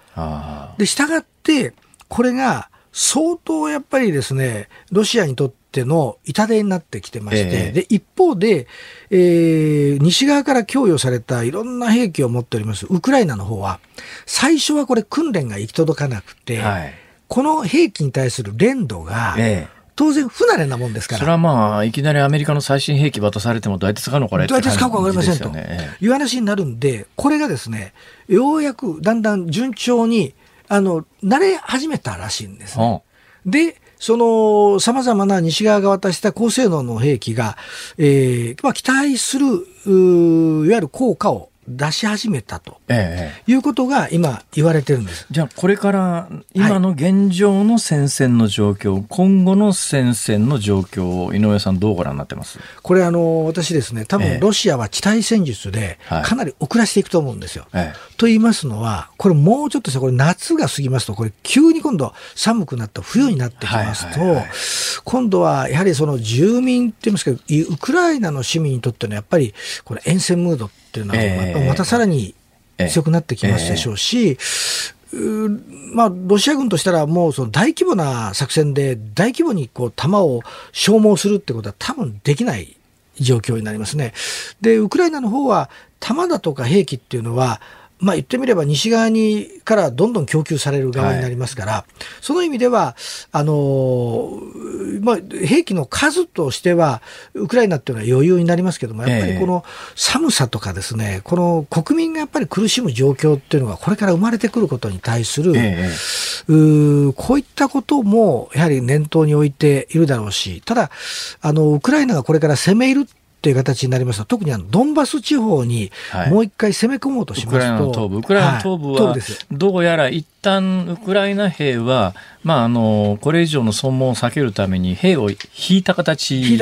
[SPEAKER 3] で従ってこれが相当やっぱりですね、ロシアにとっての痛手になってきてまして、えー、で、一方で、えー、西側から供与されたいろんな兵器を持っております、ウクライナの方は、最初はこれ訓練が行き届かなくて、はい、この兵器に対する連度が、えー当然不慣れなもんですから。
[SPEAKER 1] それはまあ、いきなりアメリカの最新兵器渡されてもどうやって使うのこれ
[SPEAKER 3] どうやって使うか分かりませんと、いう話になるんで、これがですね、ようやくだんだん順調にあの、慣れ始めたらしいんですね。で、その、様々な西側が渡した高性能の兵器が、えー、まあ、期待する、いわゆる効果を出し始めたと、ええ、いうことが今言われてるんです。
[SPEAKER 1] じゃあこれから今の現状の戦線の状況、はい、今後の戦線の状況を井上さんどうご覧になってます？
[SPEAKER 3] これあの私ですね多分ロシアは地対戦術でかなり遅らせていくと思うんですよ。え、と言いますのはこれもうちょっとこれ夏が過ぎますとこれ急に今度寒くなった冬になってきますと、今度はやはりその住民って言いますけどウクライナの市民にとってのやっぱりこれ沿線ムードっていうのは、えー、またさらに強くなってきますでしょうし、えー、まあ、ロシア軍としたらもうその大規模な作戦で大規模にこう弾を消耗するってことは多分できない状況になりますね。で、ウクライナの方は弾だとか兵器っていうのはまあ、言ってみれば西側にからどんどん供給される側になりますから、はい、その意味ではあの、まあ、兵器の数としてはウクライナっていうのは余裕になりますけどもやっぱりこの寒さとかですね、この国民がやっぱり苦しむ状況っていうのがこれから生まれてくることに対する、えうこういったこともやはり念頭に置いているだろうしただあのウクライナがこれから攻め入るっっていう形になりますと、特にあのドンバス地方にもう一回攻め込もうとしますと、はい、ウクライナの
[SPEAKER 1] 東部、ウクライナの東部は、はい、どうやら一旦ウクライナ兵は、まあ、あのこれ以上の損耗を避けるために兵を引いた形に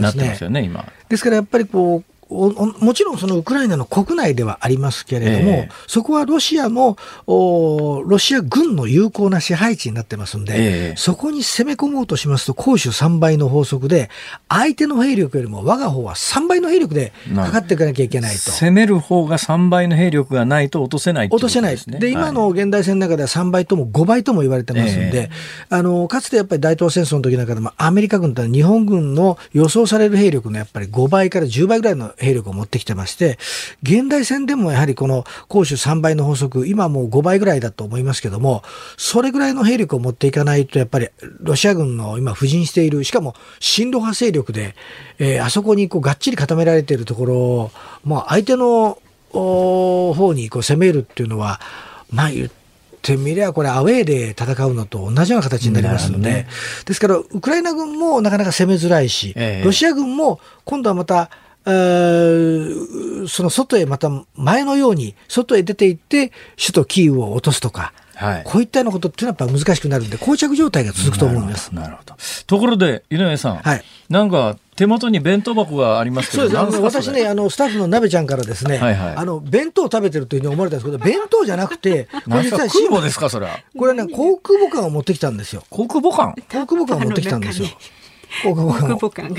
[SPEAKER 1] なってますよね、今。
[SPEAKER 3] ですからやっぱりこうもちろんそのウクライナの国内ではありますけれども、えー、そこはロシアのロシア軍の有効な支配地になってますんで、えー、そこに攻め込もうとしますと、攻守3倍の法則で、相手の兵力よりも我が方は3倍の兵力でかかっていかなきゃいけないと。
[SPEAKER 1] 攻める方が3倍の兵力がないと落とせない、
[SPEAKER 3] ね、落とせない。で、今の現代戦の中では3倍とも5倍とも言われてますんで、えー、あの、かつてやっぱり大東戦争の時なんかでも、アメリカ軍とは日本軍の予想される兵力のやっぱり5倍から10倍ぐらいの兵力を持ってきてまして、現代戦でもやはりこの攻守3倍の法則、今もう5倍ぐらいだと思いますけども、それぐらいの兵力を持っていかないと、やっぱりロシア軍の今、布陣している、しかも親ロ派勢力で、えー、あそこにこうがっちり固められているところを、まあ、相手の方にこう攻めるっていうのは、まあ言ってみりゃ、これ、アウェーで戦うのと同じような形になりますので、ね、ですから、ウクライナ軍もなかなか攻めづらいし、ええ、ロシア軍も今度はまた、その外へまた前のように外へ出ていって首都キーウを落とすとか、はい、こういったようなことっていうのはやっぱ難しくなるんで、膠着状態が続くと思います。
[SPEAKER 1] なるほど。ところで、井上さん、はい、なんか手元に弁当箱がありますけど、そうです
[SPEAKER 3] 私ね、あのスタッフの鍋ちゃんからですね、はいはい、あの弁当を食べてるというふうに思われたんですけど、弁当じゃなくて、
[SPEAKER 1] これ実は空母ですか、それは？
[SPEAKER 3] これね、航空母艦を持ってきたんですよ。
[SPEAKER 1] 航空母艦？
[SPEAKER 3] 航空母艦を持ってきたんですよ。国
[SPEAKER 2] 母館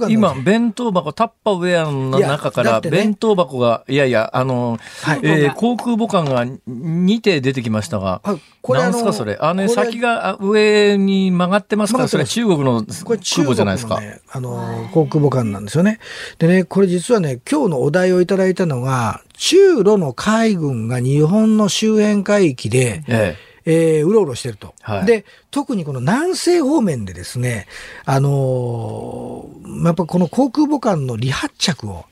[SPEAKER 2] が。
[SPEAKER 1] 今、弁当箱、タッパウェアの中から弁当箱が、いやいや、あの、はい、えー、航空母艦が2手出てきましたが、これなんですか、それ？あの、先が上に曲がってますから、それ中国の空母じゃないですか。
[SPEAKER 3] ね、あの、航空母艦なんですよね。でね、これ実はね、今日のお題をいただいたのが、中ロの海軍が日本の周辺海域で、えええー、うろうろしてると、はい、で、特にこの南西方面でですね、あのー、やっぱこの航空母艦の離発着を、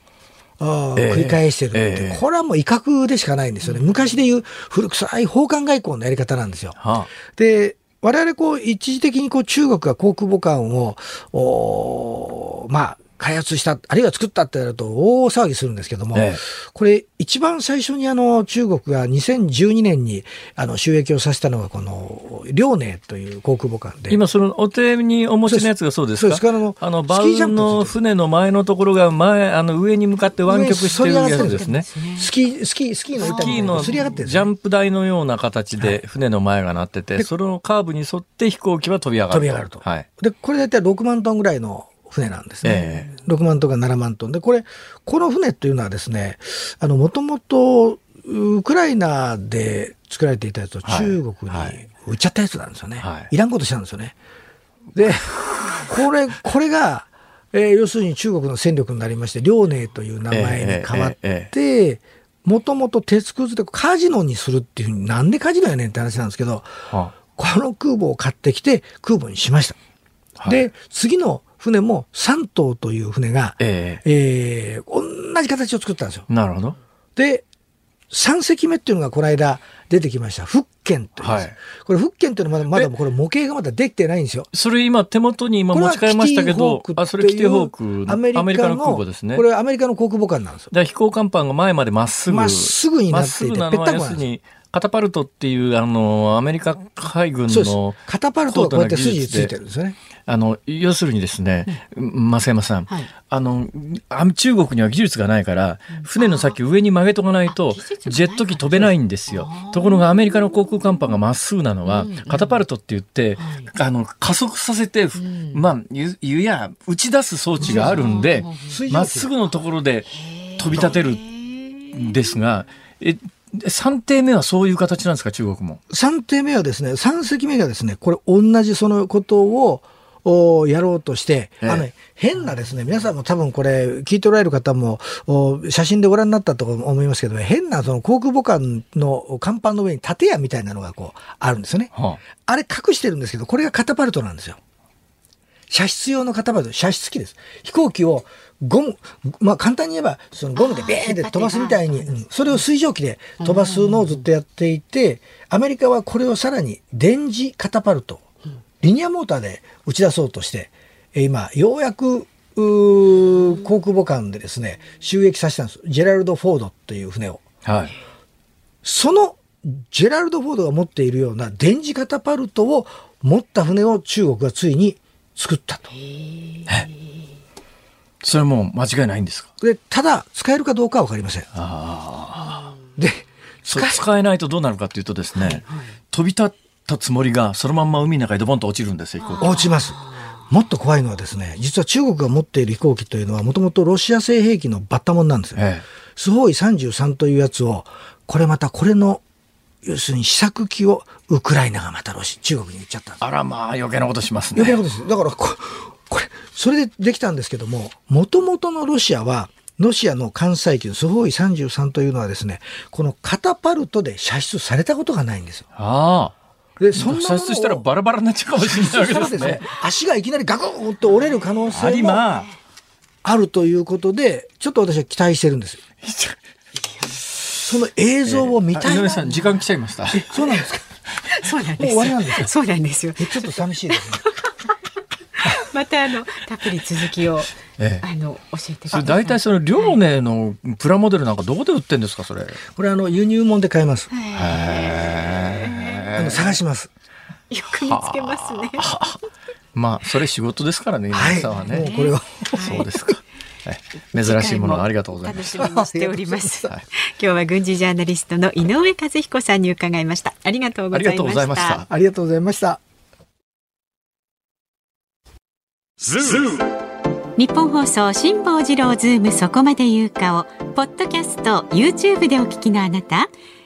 [SPEAKER 3] 繰り返してるって、えー、これはもう威嚇でしかないん。ですよね。昔でいう古臭い奉還外交のやり方なんですよ。はあ、で、我々こう一時的にこう中国が航空母艦を、おまあ、開発した、あるいは作ったってなると大騒ぎするんですけども、ええ、これ一番最初にあの中国が2012年にあの収益をさせたのがこの遼寧という航空母艦で。
[SPEAKER 1] 今そのお手にお持ちのやつがそうですか？そうですあのバウンの船の前のところが前、あの上に向かって湾曲してるやつですね。
[SPEAKER 3] スキー、スキー、スキーの板
[SPEAKER 1] にのジャンプ台のような形で船の前がなってて、はい、そのカーブに沿って飛行機は飛び上がると。
[SPEAKER 3] 飛び上がると。はい。で、これ大体6万トンぐらいの船なんですね。えー、6万トンか7万トン。で、これ、この船っていうのはですね、あの、もともと、ウクライナで作られていたやつを中国に売っちゃったやつなんですよね。はい、いらんことしたんですよね。で、これ、これが、えー、要するに中国の戦力になりまして、遼寧という名前に変わって、もともと鉄くずでカジノにするっていうふうに、なんでカジノやねんって話なんですけど、はあ、この空母を買ってきて空母にしました。はい、で、次の船も3頭という船が、えー、えー、同じ形を作ったんですよ。
[SPEAKER 1] なるほど。
[SPEAKER 3] で、3隻目っていうのがこの間出てきました。福建という、はい、これ福建っていうのはまだまだこれ模型がまだできてないんですよ。
[SPEAKER 1] それ今手元に今持ち帰りましたけど、あ、それキティホーク、アメリカの空母ですね。
[SPEAKER 3] これアメリカの航空母艦なんですよ。
[SPEAKER 1] 飛行甲板が前までまっすぐ。
[SPEAKER 3] まっすぐになっていて、
[SPEAKER 1] ぺったんです。カタパルトっていうあのアメリカ海軍の
[SPEAKER 3] カタパルトがこうやって筋ついてるんですよね。
[SPEAKER 1] あの要するにですね、増山さん、はい、あの中国には技術がないから船の先上に曲げとかないとジェット機飛べないんですよ。ところがアメリカの航空甲板がまっすぐなのは、カタパルトって言って、あの加速させて、まあ湯や打ち出す装置があるんでまっすぐのところで飛び立てるん。ですがえ3艇目はそういう形なん。ですか、中国も。
[SPEAKER 3] 3艇目はですね、3隻目がですね、これ同じそのことを、おやろうとして、ええ、あの、変なですね、皆さんも多分これ、聞いておられる方も、写真でご覧になったと思いますけど、変なその航空母艦の甲板の上に建屋みたいなのがこう、あるんですよね。はあ、あれ隠してるんですけど、これがカタパルトなんですよ。射出用のカタパルト、射出機です。飛行機をゴム、まあ簡単に言えば、そのゴムでベーンって飛ばすみたいに、うん、それを水蒸気で飛ばすのをずっとやっていて、アメリカはこれをさらに電磁カタパルト、リニアモーターで打ち出そうとして、今、ようやく航空母艦でですね、収益させたんです。ジェラルド・フォードっていう船を。
[SPEAKER 1] はい。
[SPEAKER 3] そのジェラルド・フォードが持っているような電磁カタパルトを持った船を中国がついに作ったと。
[SPEAKER 1] それも間違いないんですか？
[SPEAKER 3] で、ただ、使えるかどうかはわかりません。で、
[SPEAKER 1] 使使えないとどうなるかというとですね、はいはい、飛び立ったつもりがそのまんま海の中にドボンと落ちるんですよ、
[SPEAKER 3] 落ちます。もっと怖いのはですね、実は中国が持っている飛行機というのはもともとロシア製兵器のバッタモンなんですよ。ええ、スホイ33というやつを、これまたこれの要するに試作機をウクライナがまたロシ中国に言っちゃった
[SPEAKER 1] あらまあ余計なことしますね。
[SPEAKER 3] 余計なことです。だからここれそれでできたんですけどももともとのロシアはロシアの艦載機のスホイ33というのはですねこのカタパルトで射出されたことがないんですよ。
[SPEAKER 1] ああ。でそんな射出したらバラバラになっちゃうかもしれないわけですね。
[SPEAKER 3] 足がいきなりガクンと折れる可能性もあるということでちょっと私は期待してるんですよ。その映像を見たい、えー、
[SPEAKER 1] さん時間来ちゃいました。
[SPEAKER 3] そう なんですか？
[SPEAKER 2] そうなんです。
[SPEAKER 3] 終わりなんです
[SPEAKER 2] そうなんですよ。
[SPEAKER 3] ちょっと寂しいですね。
[SPEAKER 2] またあのたっぷり続きを、ええ、あの教えてください。
[SPEAKER 1] 大体その両ネのプラモデルなんかどこで売ってんですかそれ？
[SPEAKER 3] これあの輸入物で買えます。
[SPEAKER 1] へえ。
[SPEAKER 3] あの探します。
[SPEAKER 2] よく見つけますね。
[SPEAKER 1] まあそれ仕事ですからね皆さんはね。
[SPEAKER 3] もうこれは
[SPEAKER 1] そうですか。珍しいものありがとうございます。
[SPEAKER 2] 楽しみにしております。はい、今日は軍事ジャーナリストの井上和彦さんに伺いました。ありがとうございました。
[SPEAKER 3] ありがとうございました。
[SPEAKER 2] ニッポン放送辛坊治郎ズームそこまで言うかをポッドキャスト YouTube でお聞きのあなた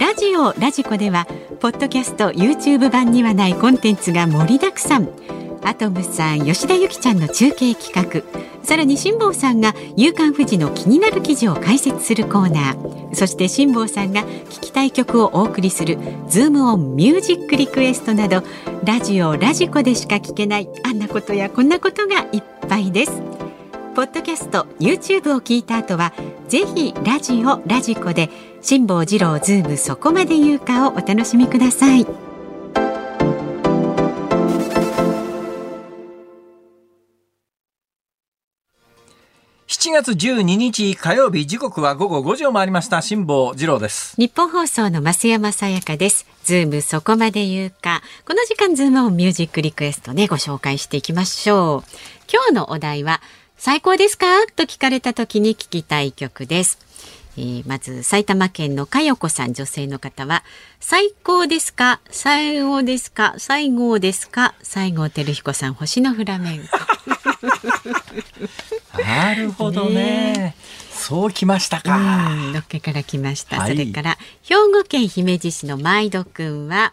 [SPEAKER 2] ラジオラジコではポッドキャスト YouTube 版にはないコンテンツが盛りだくさん。アトムさん吉田由紀ちゃんの中継企画。さらに辛坊さんが「夕刊富士」の気になる記事を解説するコーナー。そして辛坊さんが聞きたい曲をお送りする「ズームオンミュージックリクエスト」などラジオラジコでしか聞けないあんなことやこんなことがいっぱいです。ポッドキャスト YouTube を聞いた後はぜひラジオラジコで辛坊治郎ズームそこまで言うかをお楽しみください。
[SPEAKER 1] 7月12日火曜日時刻は午後5時を回りました。辛坊治郎です。
[SPEAKER 2] ニッポン放送の増山さやかです。ズームそこまで言うか。この時間ズームオンミュージックリクエストねご紹介していきましょう。今日のお題は最高ですか？と聞かれた時に聞きたい曲ですえー、まず埼玉県のかよこさん女性の方は最高ですか？西郷ですか？西郷ですか？西郷輝彦さん星のフラメン
[SPEAKER 1] なるほどね、ね、そうきましたか。
[SPEAKER 2] のっけから来ました、はい、それから兵庫県姫路市のまいどくんは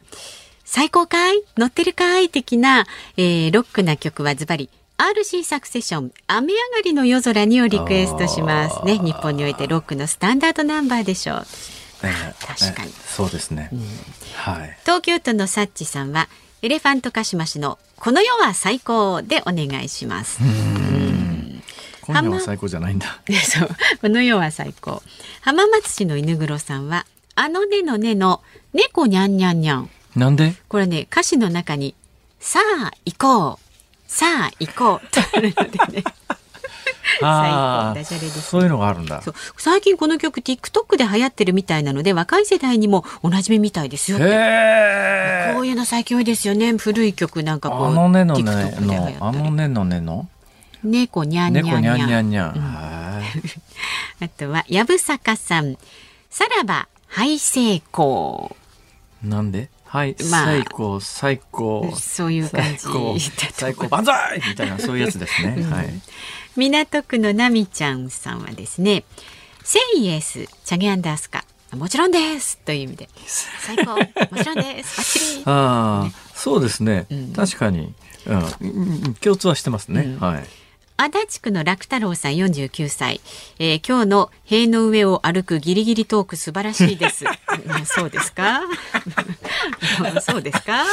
[SPEAKER 2] 最高かい？乗ってるかい？的な、えー、ロックな曲はズバリ RC サクセション雨上がりの夜空にをリクエストしますね。日本においてロックのスタンダードナンバーでしょう、えー、確かに、
[SPEAKER 1] そうですね、うん、はい。
[SPEAKER 2] 東京都のサッチさんはエレファントカシマシのこの世は最高でお願いします。
[SPEAKER 1] 今夜は最高じゃないんだ。
[SPEAKER 2] そう。この世は最高。浜松市の犬黒さんはあのねのねの猫にゃんにゃんにゃん。
[SPEAKER 1] なんで？
[SPEAKER 2] これね歌詞の中にさあ行こうさあ行こうとあるのでね。
[SPEAKER 1] あダジャレです、ね、そういうのがあるんだ。
[SPEAKER 2] 最近この曲 TikTok で流行ってるみたいなので若い世代にもおなじみみたいですよ。こういうの最近多いですよね。古い曲なんかこう
[SPEAKER 1] あのねのねのあのねのねの。
[SPEAKER 2] 猫にゃんにゃんにゃん。
[SPEAKER 1] にゃんにゃんにゃん、うん、
[SPEAKER 2] あとはやぶさかさん。さらば廃成功。
[SPEAKER 1] なんで？はい、まあ、最高最高
[SPEAKER 2] そういう感じ
[SPEAKER 1] 最高万歳！みたいなそういうやつですね、はい、
[SPEAKER 2] 港区のなみちゃんさんはですねセイエスチャゲアンダースカ。もちろんです！という意味で。最高もちろんです。
[SPEAKER 1] ああ、ね、そうですね、うん、確かに、うん、共通はしてますね、うん、はい
[SPEAKER 2] 足立区の楽太郎さん49歳、えー、今日の塀の上を歩くギリギリトーク素晴らしいです。そうですか？そうですか？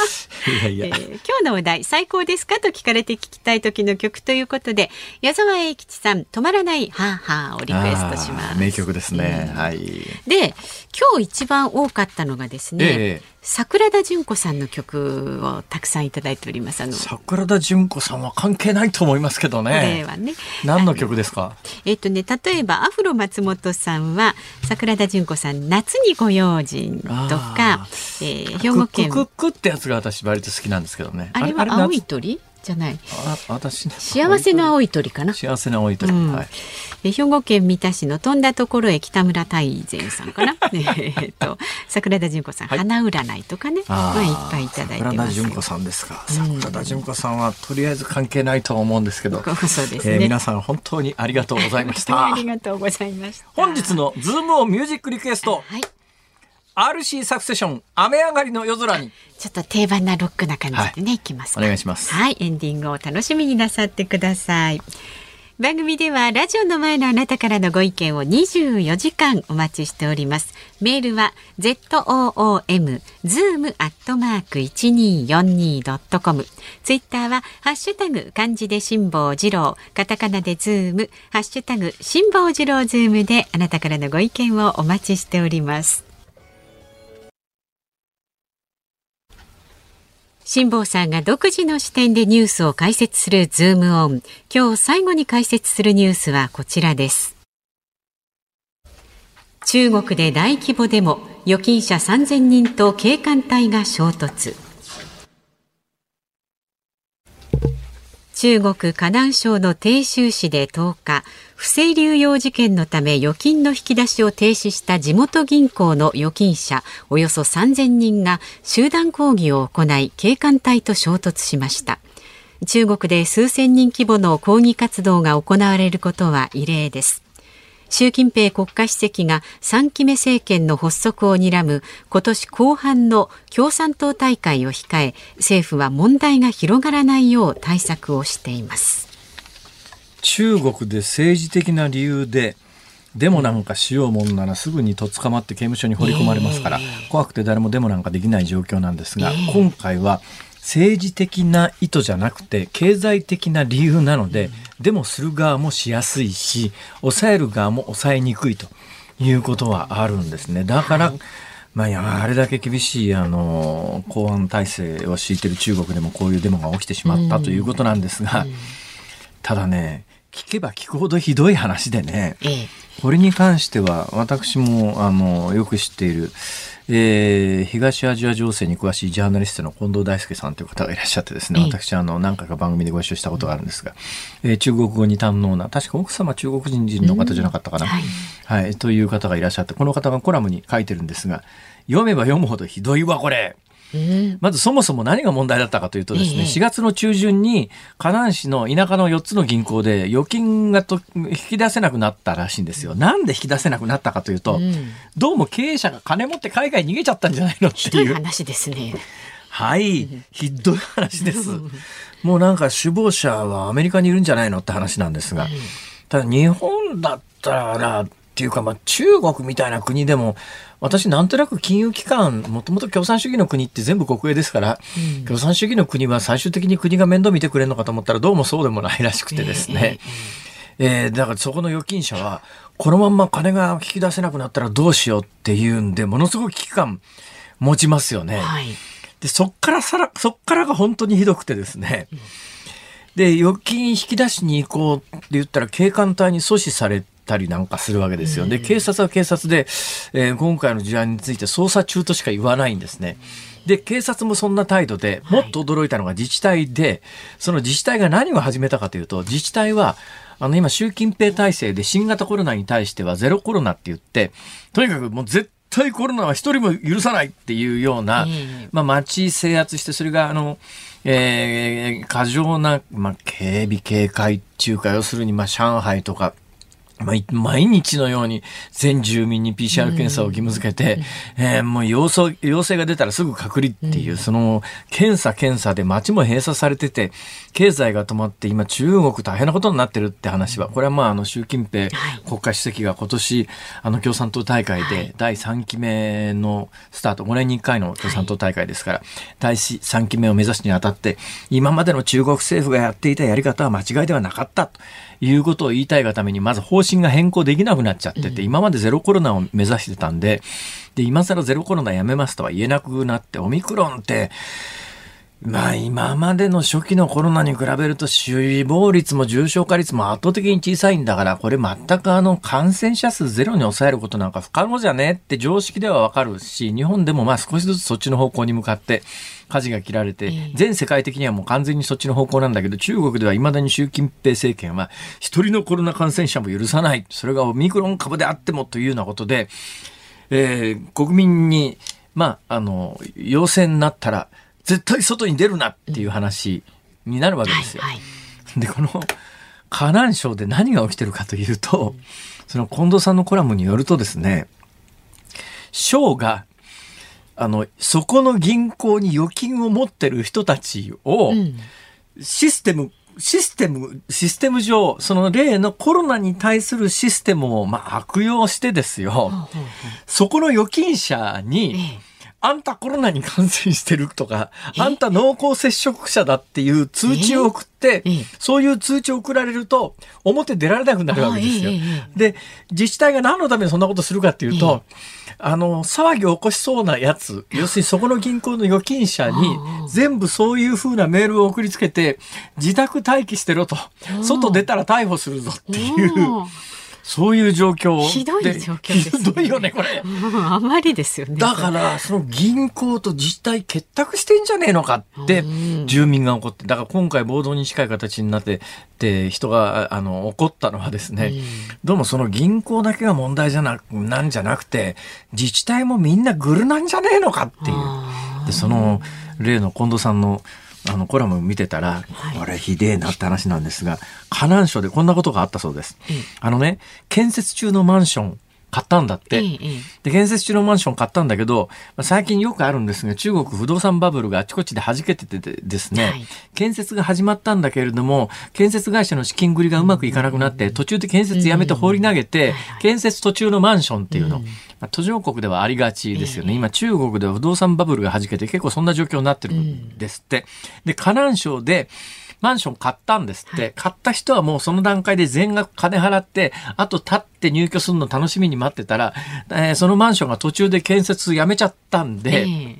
[SPEAKER 2] いやいや、えー、今日のお題最高ですか？と聞かれて聞きたい時の曲ということで矢沢永吉さん止まらないハーハーをリクエストします。
[SPEAKER 1] 名曲ですね。はい。
[SPEAKER 2] で今日一番多かったのがですね、えー桜田淳子さんの曲をたくさんいただいております。あの
[SPEAKER 1] 桜田淳子さんは関係ないと思いますけどね。これはね。何の曲ですか？
[SPEAKER 2] えっとね、例えばアフロ松本さんは桜田淳子さん夏にご用心とか、
[SPEAKER 1] えー、兵庫県クックってやつが私割と好きなんですけどね。
[SPEAKER 2] あれは青い鳥？じゃない。
[SPEAKER 1] あ、私、
[SPEAKER 2] 幸せの青い鳥かな。
[SPEAKER 1] 幸せの青い鳥。うん、はい。
[SPEAKER 2] 兵庫県三田市の飛んだところへ北村大善さんかな。えっと桜田淳子さん、はい、花占いとかね、まあいっぱいいただいてます。桜
[SPEAKER 1] 田淳子さんですか。桜田淳子さんはとりあえず関係ないと思うんですけど。
[SPEAKER 2] そうですね、え
[SPEAKER 1] ー、皆さん本当にありがとうございました。
[SPEAKER 2] ありがとうございました。
[SPEAKER 1] 本日のズームオンミュージックリクエスト。はい。RC サクセション雨上がりの夜空に。
[SPEAKER 2] ちょっと定番なロックな感じでね、はい、いきます
[SPEAKER 1] お願いします。
[SPEAKER 2] はいエンディングを楽しみになさってください。番組ではラジオの前のあなたからのご意見を24時間お待ちしております。メールは zoom zoom アットマーク 1242.com ツイッターはハッシュタグ漢字で辛坊治郎カタカナでズーム。ハッシュタグ辛坊治郎ズームであなたからのご意見をお待ちしております辛坊さんが独自の視点でニュースを解説するズームオン。今日最後に解説するニュースはこちらです。中国で大規模デモ、預金者3000人と警官隊が衝突。中国河南省の鄭州市で10日、不正流用事件のため預金の引き出しを停止した地元銀行の預金者およそ3000人が集団抗議を行い警官隊と衝突しました。中国で数千人規模の抗議活動が行われることは異例です。習近平国家主席が3期目政権の発足を睨む今年後半の共産党大会を控え政府は問題が広がらないよう対策をしています。
[SPEAKER 1] 中国で政治的な理由でデモなんかしようもんならすぐにとっ捕まって刑務所に放り込まれますから、怖くて誰もデモなんかできない状況なんですが、今回は政治的な意図じゃなくて経済的な理由なので、デモする側もしやすいし抑える側も抑えにくいということはあるんですね。だから、まあ、あれだけ厳しいあの公安体制を敷いている中国でもこういうデモが起きてしまったということなんですが、ただね聞けば聞くほどひどい話でね、ええ、これに関しては私もあのよく知っている、えー、東アジア情勢に詳しいジャーナリストの近藤大輔さんという方がいらっしゃってですね、え、私あの何回か番組でご一緒したことがあるんですが、えー、中国語に堪能な確か奥様中国人人の方じゃなかったかな、はい、はい、という方がいらっしゃってこの方がコラムに書いてるんですが読めば読むほどひどいわこれ。まずそもそも何が問題だったかというとですね、4月の中旬に河南市の田舎の4つの銀行で預金がと引き出せなくなったらしいんですよ。なんで引き出せなくなったかというと、どうも経営者が金持って海外に逃げちゃったんじゃないのっていう。
[SPEAKER 2] 話ですね。
[SPEAKER 1] はい、ひどい話です。もうなんか首謀者はアメリカにいるんじゃないのって話なんですが、ただ日本だったらっていうか、まあ、中国みたいな国でも私なんとなく金融機関もともと共産主義の国って全部国営ですから、うん、共産主義の国は最終的に国が面倒見てくれるのかと思ったらどうもそうでもないらしくてですね、えー、えー、だからそこの預金者はこのまんま金が引き出せなくなったらどうしようっていうんでものすごく危機感持ちますよね。はい、でそっからさらそっからが本当にひどくてですね、で預金引き出しに行こうって言ったら警官隊に阻止されて。たりなんかするわけですよ。で、警察は警察で、えー、今回の事案について捜査中としか言わないんですね。で、警察もそんな態度で、もっと驚いたのが自治体で、その自治体が何を始めたかというと、自治体は、あの今、習近平体制で新型コロナに対してはゼロコロナって言って、とにかくもう絶対コロナは一人も許さないっていうような、まあ街制圧して、それがあの、えー、過剰な、まあ、警備警戒っていうか、要するに、まあ、上海とか、毎日のように全住民に PCR 検査を義務付けて、うん、えー、もう陽性陽性が出たらすぐ隔離っていう、うん、その検査検査で街も閉鎖されてて、経済が止まって今中国大変なことになってるって話は、これはまああの習近平国家主席が今年あの共産党大会で第3期目のスタート、5年に1回の共産党大会ですから、第3期目を目指すにあたって、今までの中国政府がやっていたやり方は間違いではなかったと。いうことを言いたいがために、まず方針が変更できなくなっちゃってて、今までゼロコロナを目指してたんで、で、今更ゼロコロナやめますとは言えなくなって、オミクロンって、まあ今までの初期のコロナに比べると死亡率も重症化率も圧倒的に小さいんだから、これ全くあの感染者数ゼロに抑えることなんか不可能じゃねって常識ではわかるし、日本でもまあ少しずつそっちの方向に向かって舵が切られて、全世界的にはもう完全にそっちの方向なんだけど、中国では未だに習近平政権は一人のコロナ感染者も許さない。それがオミクロン株であってもというようなことで、えー、国民に、まあ、あの、陽性になったら、絶対外に出るなっていう話になるわけですよ。はいはい、で、この河南省で何が起きてるかというと、その近藤さんのコラムによるとですね、省が、あの、そこの銀行に預金を持ってる人たちを、システム、システム、システム上、その例のコロナに対するシステムを、まあ、悪用してですよ、そこの預金者に、あんたコロナに感染してるとか、あんた濃厚接触者だっていう通知を送って、そういう通知を送られると、表出られなくなるわけですよ。で、自治体が何のためにそんなことするかっていうと、あの、騒ぎを起こしそうなやつ、要するにそこの銀行の預金者に、全部そういうふうなメールを送りつけて、自宅待機してろと、外出たら逮捕するぞっていう。そういう状況
[SPEAKER 2] ひどい状況です、
[SPEAKER 1] ね、ひどいよね、これ。
[SPEAKER 2] あまりですよね。
[SPEAKER 1] だから、その銀行と自治体結託してんじゃねえのかって、住民が怒って、だから今回暴動に近い形になって、で、人が、あの、怒ったのはですね、どうもその銀行だけが問題じゃな、なんじゃなくて、自治体もみんなグルなんじゃねえのかっていう。で、その、例の近藤さんの、あのコラム見てたら、これひでえなって話なんですが、河南省でこんなことがあったそうです。あのね、建設中のマンション買ったんだって。で、建設中のマンション買ったんだけど、まあ、最近よくあるんですが、中国不動産バブルがあちこちで弾けててですね、はい、建設が始まったんだけれども、建設会社の資金繰りがうまくいかなくなって、途中で建設やめて放り投げて、建設途中のマンションっていうの、まあ、途上国ではありがちですよね。今中国では不動産バブルが弾けて結構そんな状況になってるんですって。で、河南省で、マンション買ったんですって、はい、買った人はもうその段階で全額金払って、あと立って入居するの楽しみに待ってたら、えー、そのマンションが途中で建設やめちゃったんで、えー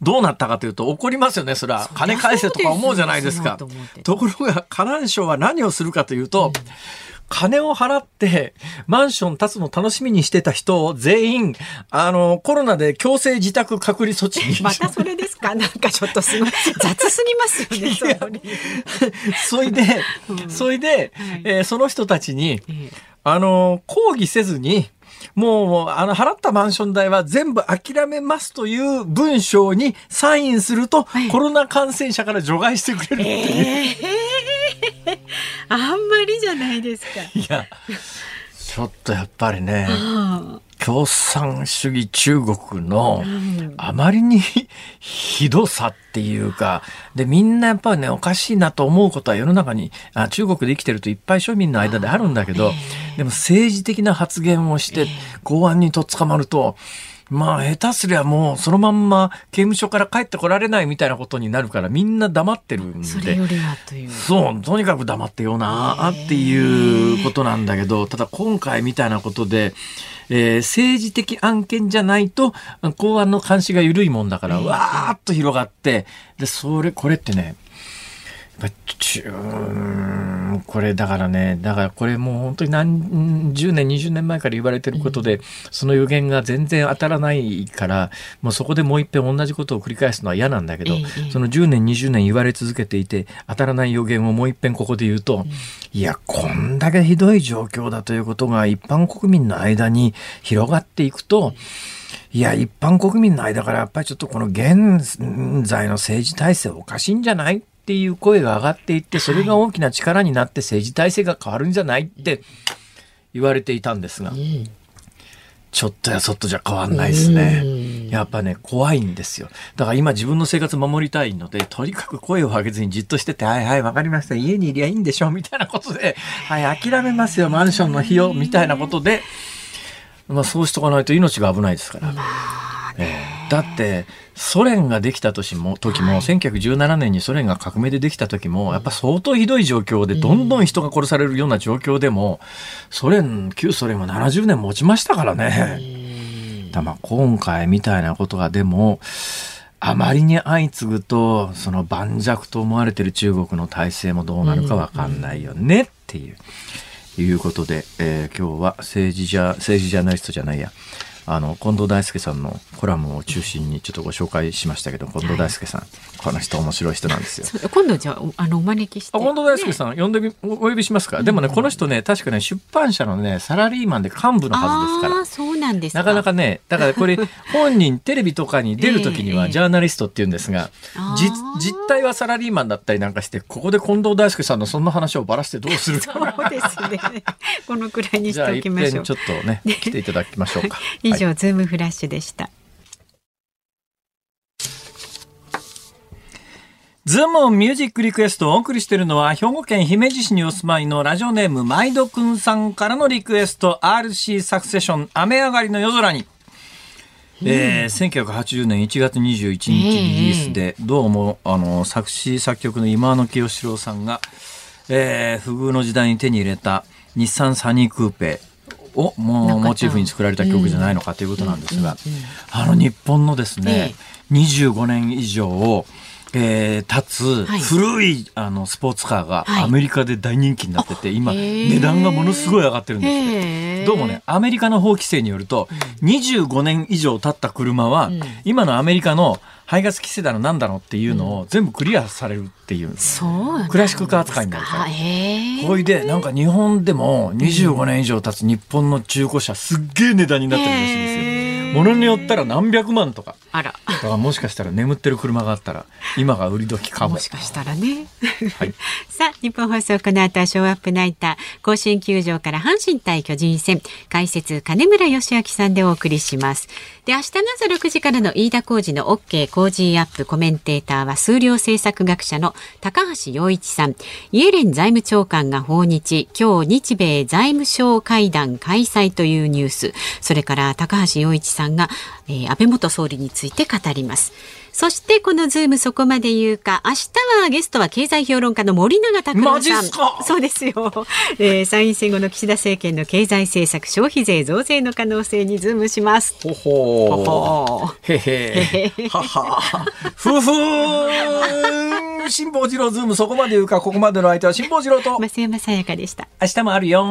[SPEAKER 1] どうなったかというと怒りますよねそれは金返せとか思うじゃないですか。ところが河南省は何をするかというと、うん。金を払ってマンション建つの楽しみにしてた人を全員、あの、コロナで強制自宅隔離措置に。
[SPEAKER 2] また。それですかなんかちょっとすごい、雑すぎますよね、
[SPEAKER 1] それで、それで、えー、その人たちに、あの、抗議せずに、もう、あの、払ったマンション代は全部諦めますという文章にサインすると、はい、コロナ感染者から除外してくれるっていう。
[SPEAKER 2] えー、あんまりじゃないですか。
[SPEAKER 1] いや、ちょっとやっぱりね、共産主義中国のあまりにひどさっていうか、で、みんなやっぱりね、おかしいなと思うことは世の中に、あ中国で生きてるといっぱい庶民の間であるんだけど、でも政治的な発言をして公安にとっ捕まると、まあ、下手すりゃもう、そのまんま刑務所から帰ってこられないみたいなことになるから、みんな黙ってるんで。そ
[SPEAKER 2] れよりはという。
[SPEAKER 1] そう、とにかく黙ってよな、っていうことなんだけど、ただ今回みたいなことで、えー、政治的案件じゃないと、公安の監視が緩いもんだから、わーっと広がって、で、それ、これってね、やっぱうんこれだからねだからこれもう本当に何十年20年前から言われてることで、うん、その予言が全然当たらないからもうそこでもう一遍同じことを繰り返すのは嫌なんだけど、その10年20年言われ続けていて当たらない予言をもう一遍ここで言うと、うん、いやこんだけひどい状況だということが一般国民の間に広がっていくと、いや、一般国民の間からやっぱりちょっとこの現在の政治体制おかしいんじゃない？っていう声が上がっていって、それが大きな力になって政治体制が変わるんじゃないって言われていたんですが、ちょっとやそっとじゃ変わんないですね。やっぱね、怖いんですよ。だから今自分の生活守りたいので、とにかく声を上げずにじっとしてて、はいはい、わかりました。家にいりゃいいんでしょみたいなことで、はい、諦めますよ、マンションの費用、みたいなことで、まあそうしとかないと命が危ないですから。えー、だってソ連ができた年も時も、はい、1917年にソ連が革命でできた時もやっぱ相当ひどい状況でどんどん人が殺されるような状況でも、ソ連旧ソ連は70年持ちましたからね。だまあ今回みたいなことがでもあまりに相次ぐとその盤石と思われてる中国の体制もどうなるか分かんないよねっていう。いうことで、えー、今日は政治じゃ政治ジャーナリストじゃないやあの近藤大輔さんのコラムを中心にちょっとご紹介しましたけど近藤大輔さん、はい、この人面白い人なんですよ。
[SPEAKER 2] 今度じゃああのお招きして、
[SPEAKER 1] 近藤大輔さん、ね、呼んでみお呼びしますか、うん、でもねこの人ね確かね出版社のねサラリーマンで幹部のはずですから。
[SPEAKER 2] そうなんです
[SPEAKER 1] なかなかねだからこれ 本人テレビとかに出る時にはジャーナリストって言うんですが、えー、実実態はサラリーマンだったりなんかしてここで近藤大輔さんのそんな話をばらしてどうする
[SPEAKER 2] そうですね。このくらいにしておきましょう。
[SPEAKER 1] ちょっとね来ていただきましょうか。
[SPEAKER 2] 以上、はい、ズームフラッシュでした。
[SPEAKER 1] ズームミュージックリクエストをお送りしているのは、兵庫県姫路市にお住まいのラジオネーム、まいどくんさんからのリクエスト、RC サクセション、雨上がりの夜空に。えー、1980年1月21日リリースで、どうも、あの、作詞作曲の忌野清志郎さんが、えー、不遇の時代に手に入れた日産サニークーペをもモチーフに作られた曲じゃないのかということなんですが、あの日本のですね、えー、25年以上をえー、立つ古い、あのスポーツカーがアメリカで大人気になってて、今値段がものすごい上がってるんですどうもねアメリカの法規制によると、25年以上経った車は、今のアメリカの排ガス規制だのなんだのっていうのを全部クリアされるっていう、
[SPEAKER 2] そう
[SPEAKER 1] クラシックカー扱いになるから。ほいでなんか日本でも25年以上経つ日本の中古車すっげえ値段になってるらしいんですよ。ものによったら何百万とか
[SPEAKER 2] あら。
[SPEAKER 1] だからもしかしたら眠ってる車があったら今が売り時かも。
[SPEAKER 2] もしかしたらね、はい、さあ日本放送この後はショーアップナイター甲子園球場から阪神対巨人戦。解説金村義明さんでお送りします。で明日の朝6時からの飯田浩二の OK 工事アップコメンテーターは数量政策学者の高橋洋一さん。イエレン財務長官が訪日。今日日米財務省会談開催というニュース。それから高橋洋一さんが、えー、安倍元総理について語りますそしてこのズームそこまで言うか、明日はゲストは経済評論家の森永卓郎さん。そうですよ、えー。参院選後の岸田政権の経済政策、消費税増税の可能性にズームします。
[SPEAKER 1] ほほほへへ。はは。ふふ辛坊治郎ズームそこまで言うか、ここまでの相手は辛坊治郎と。
[SPEAKER 2] 増山さやかでした。
[SPEAKER 1] 明日もあるよ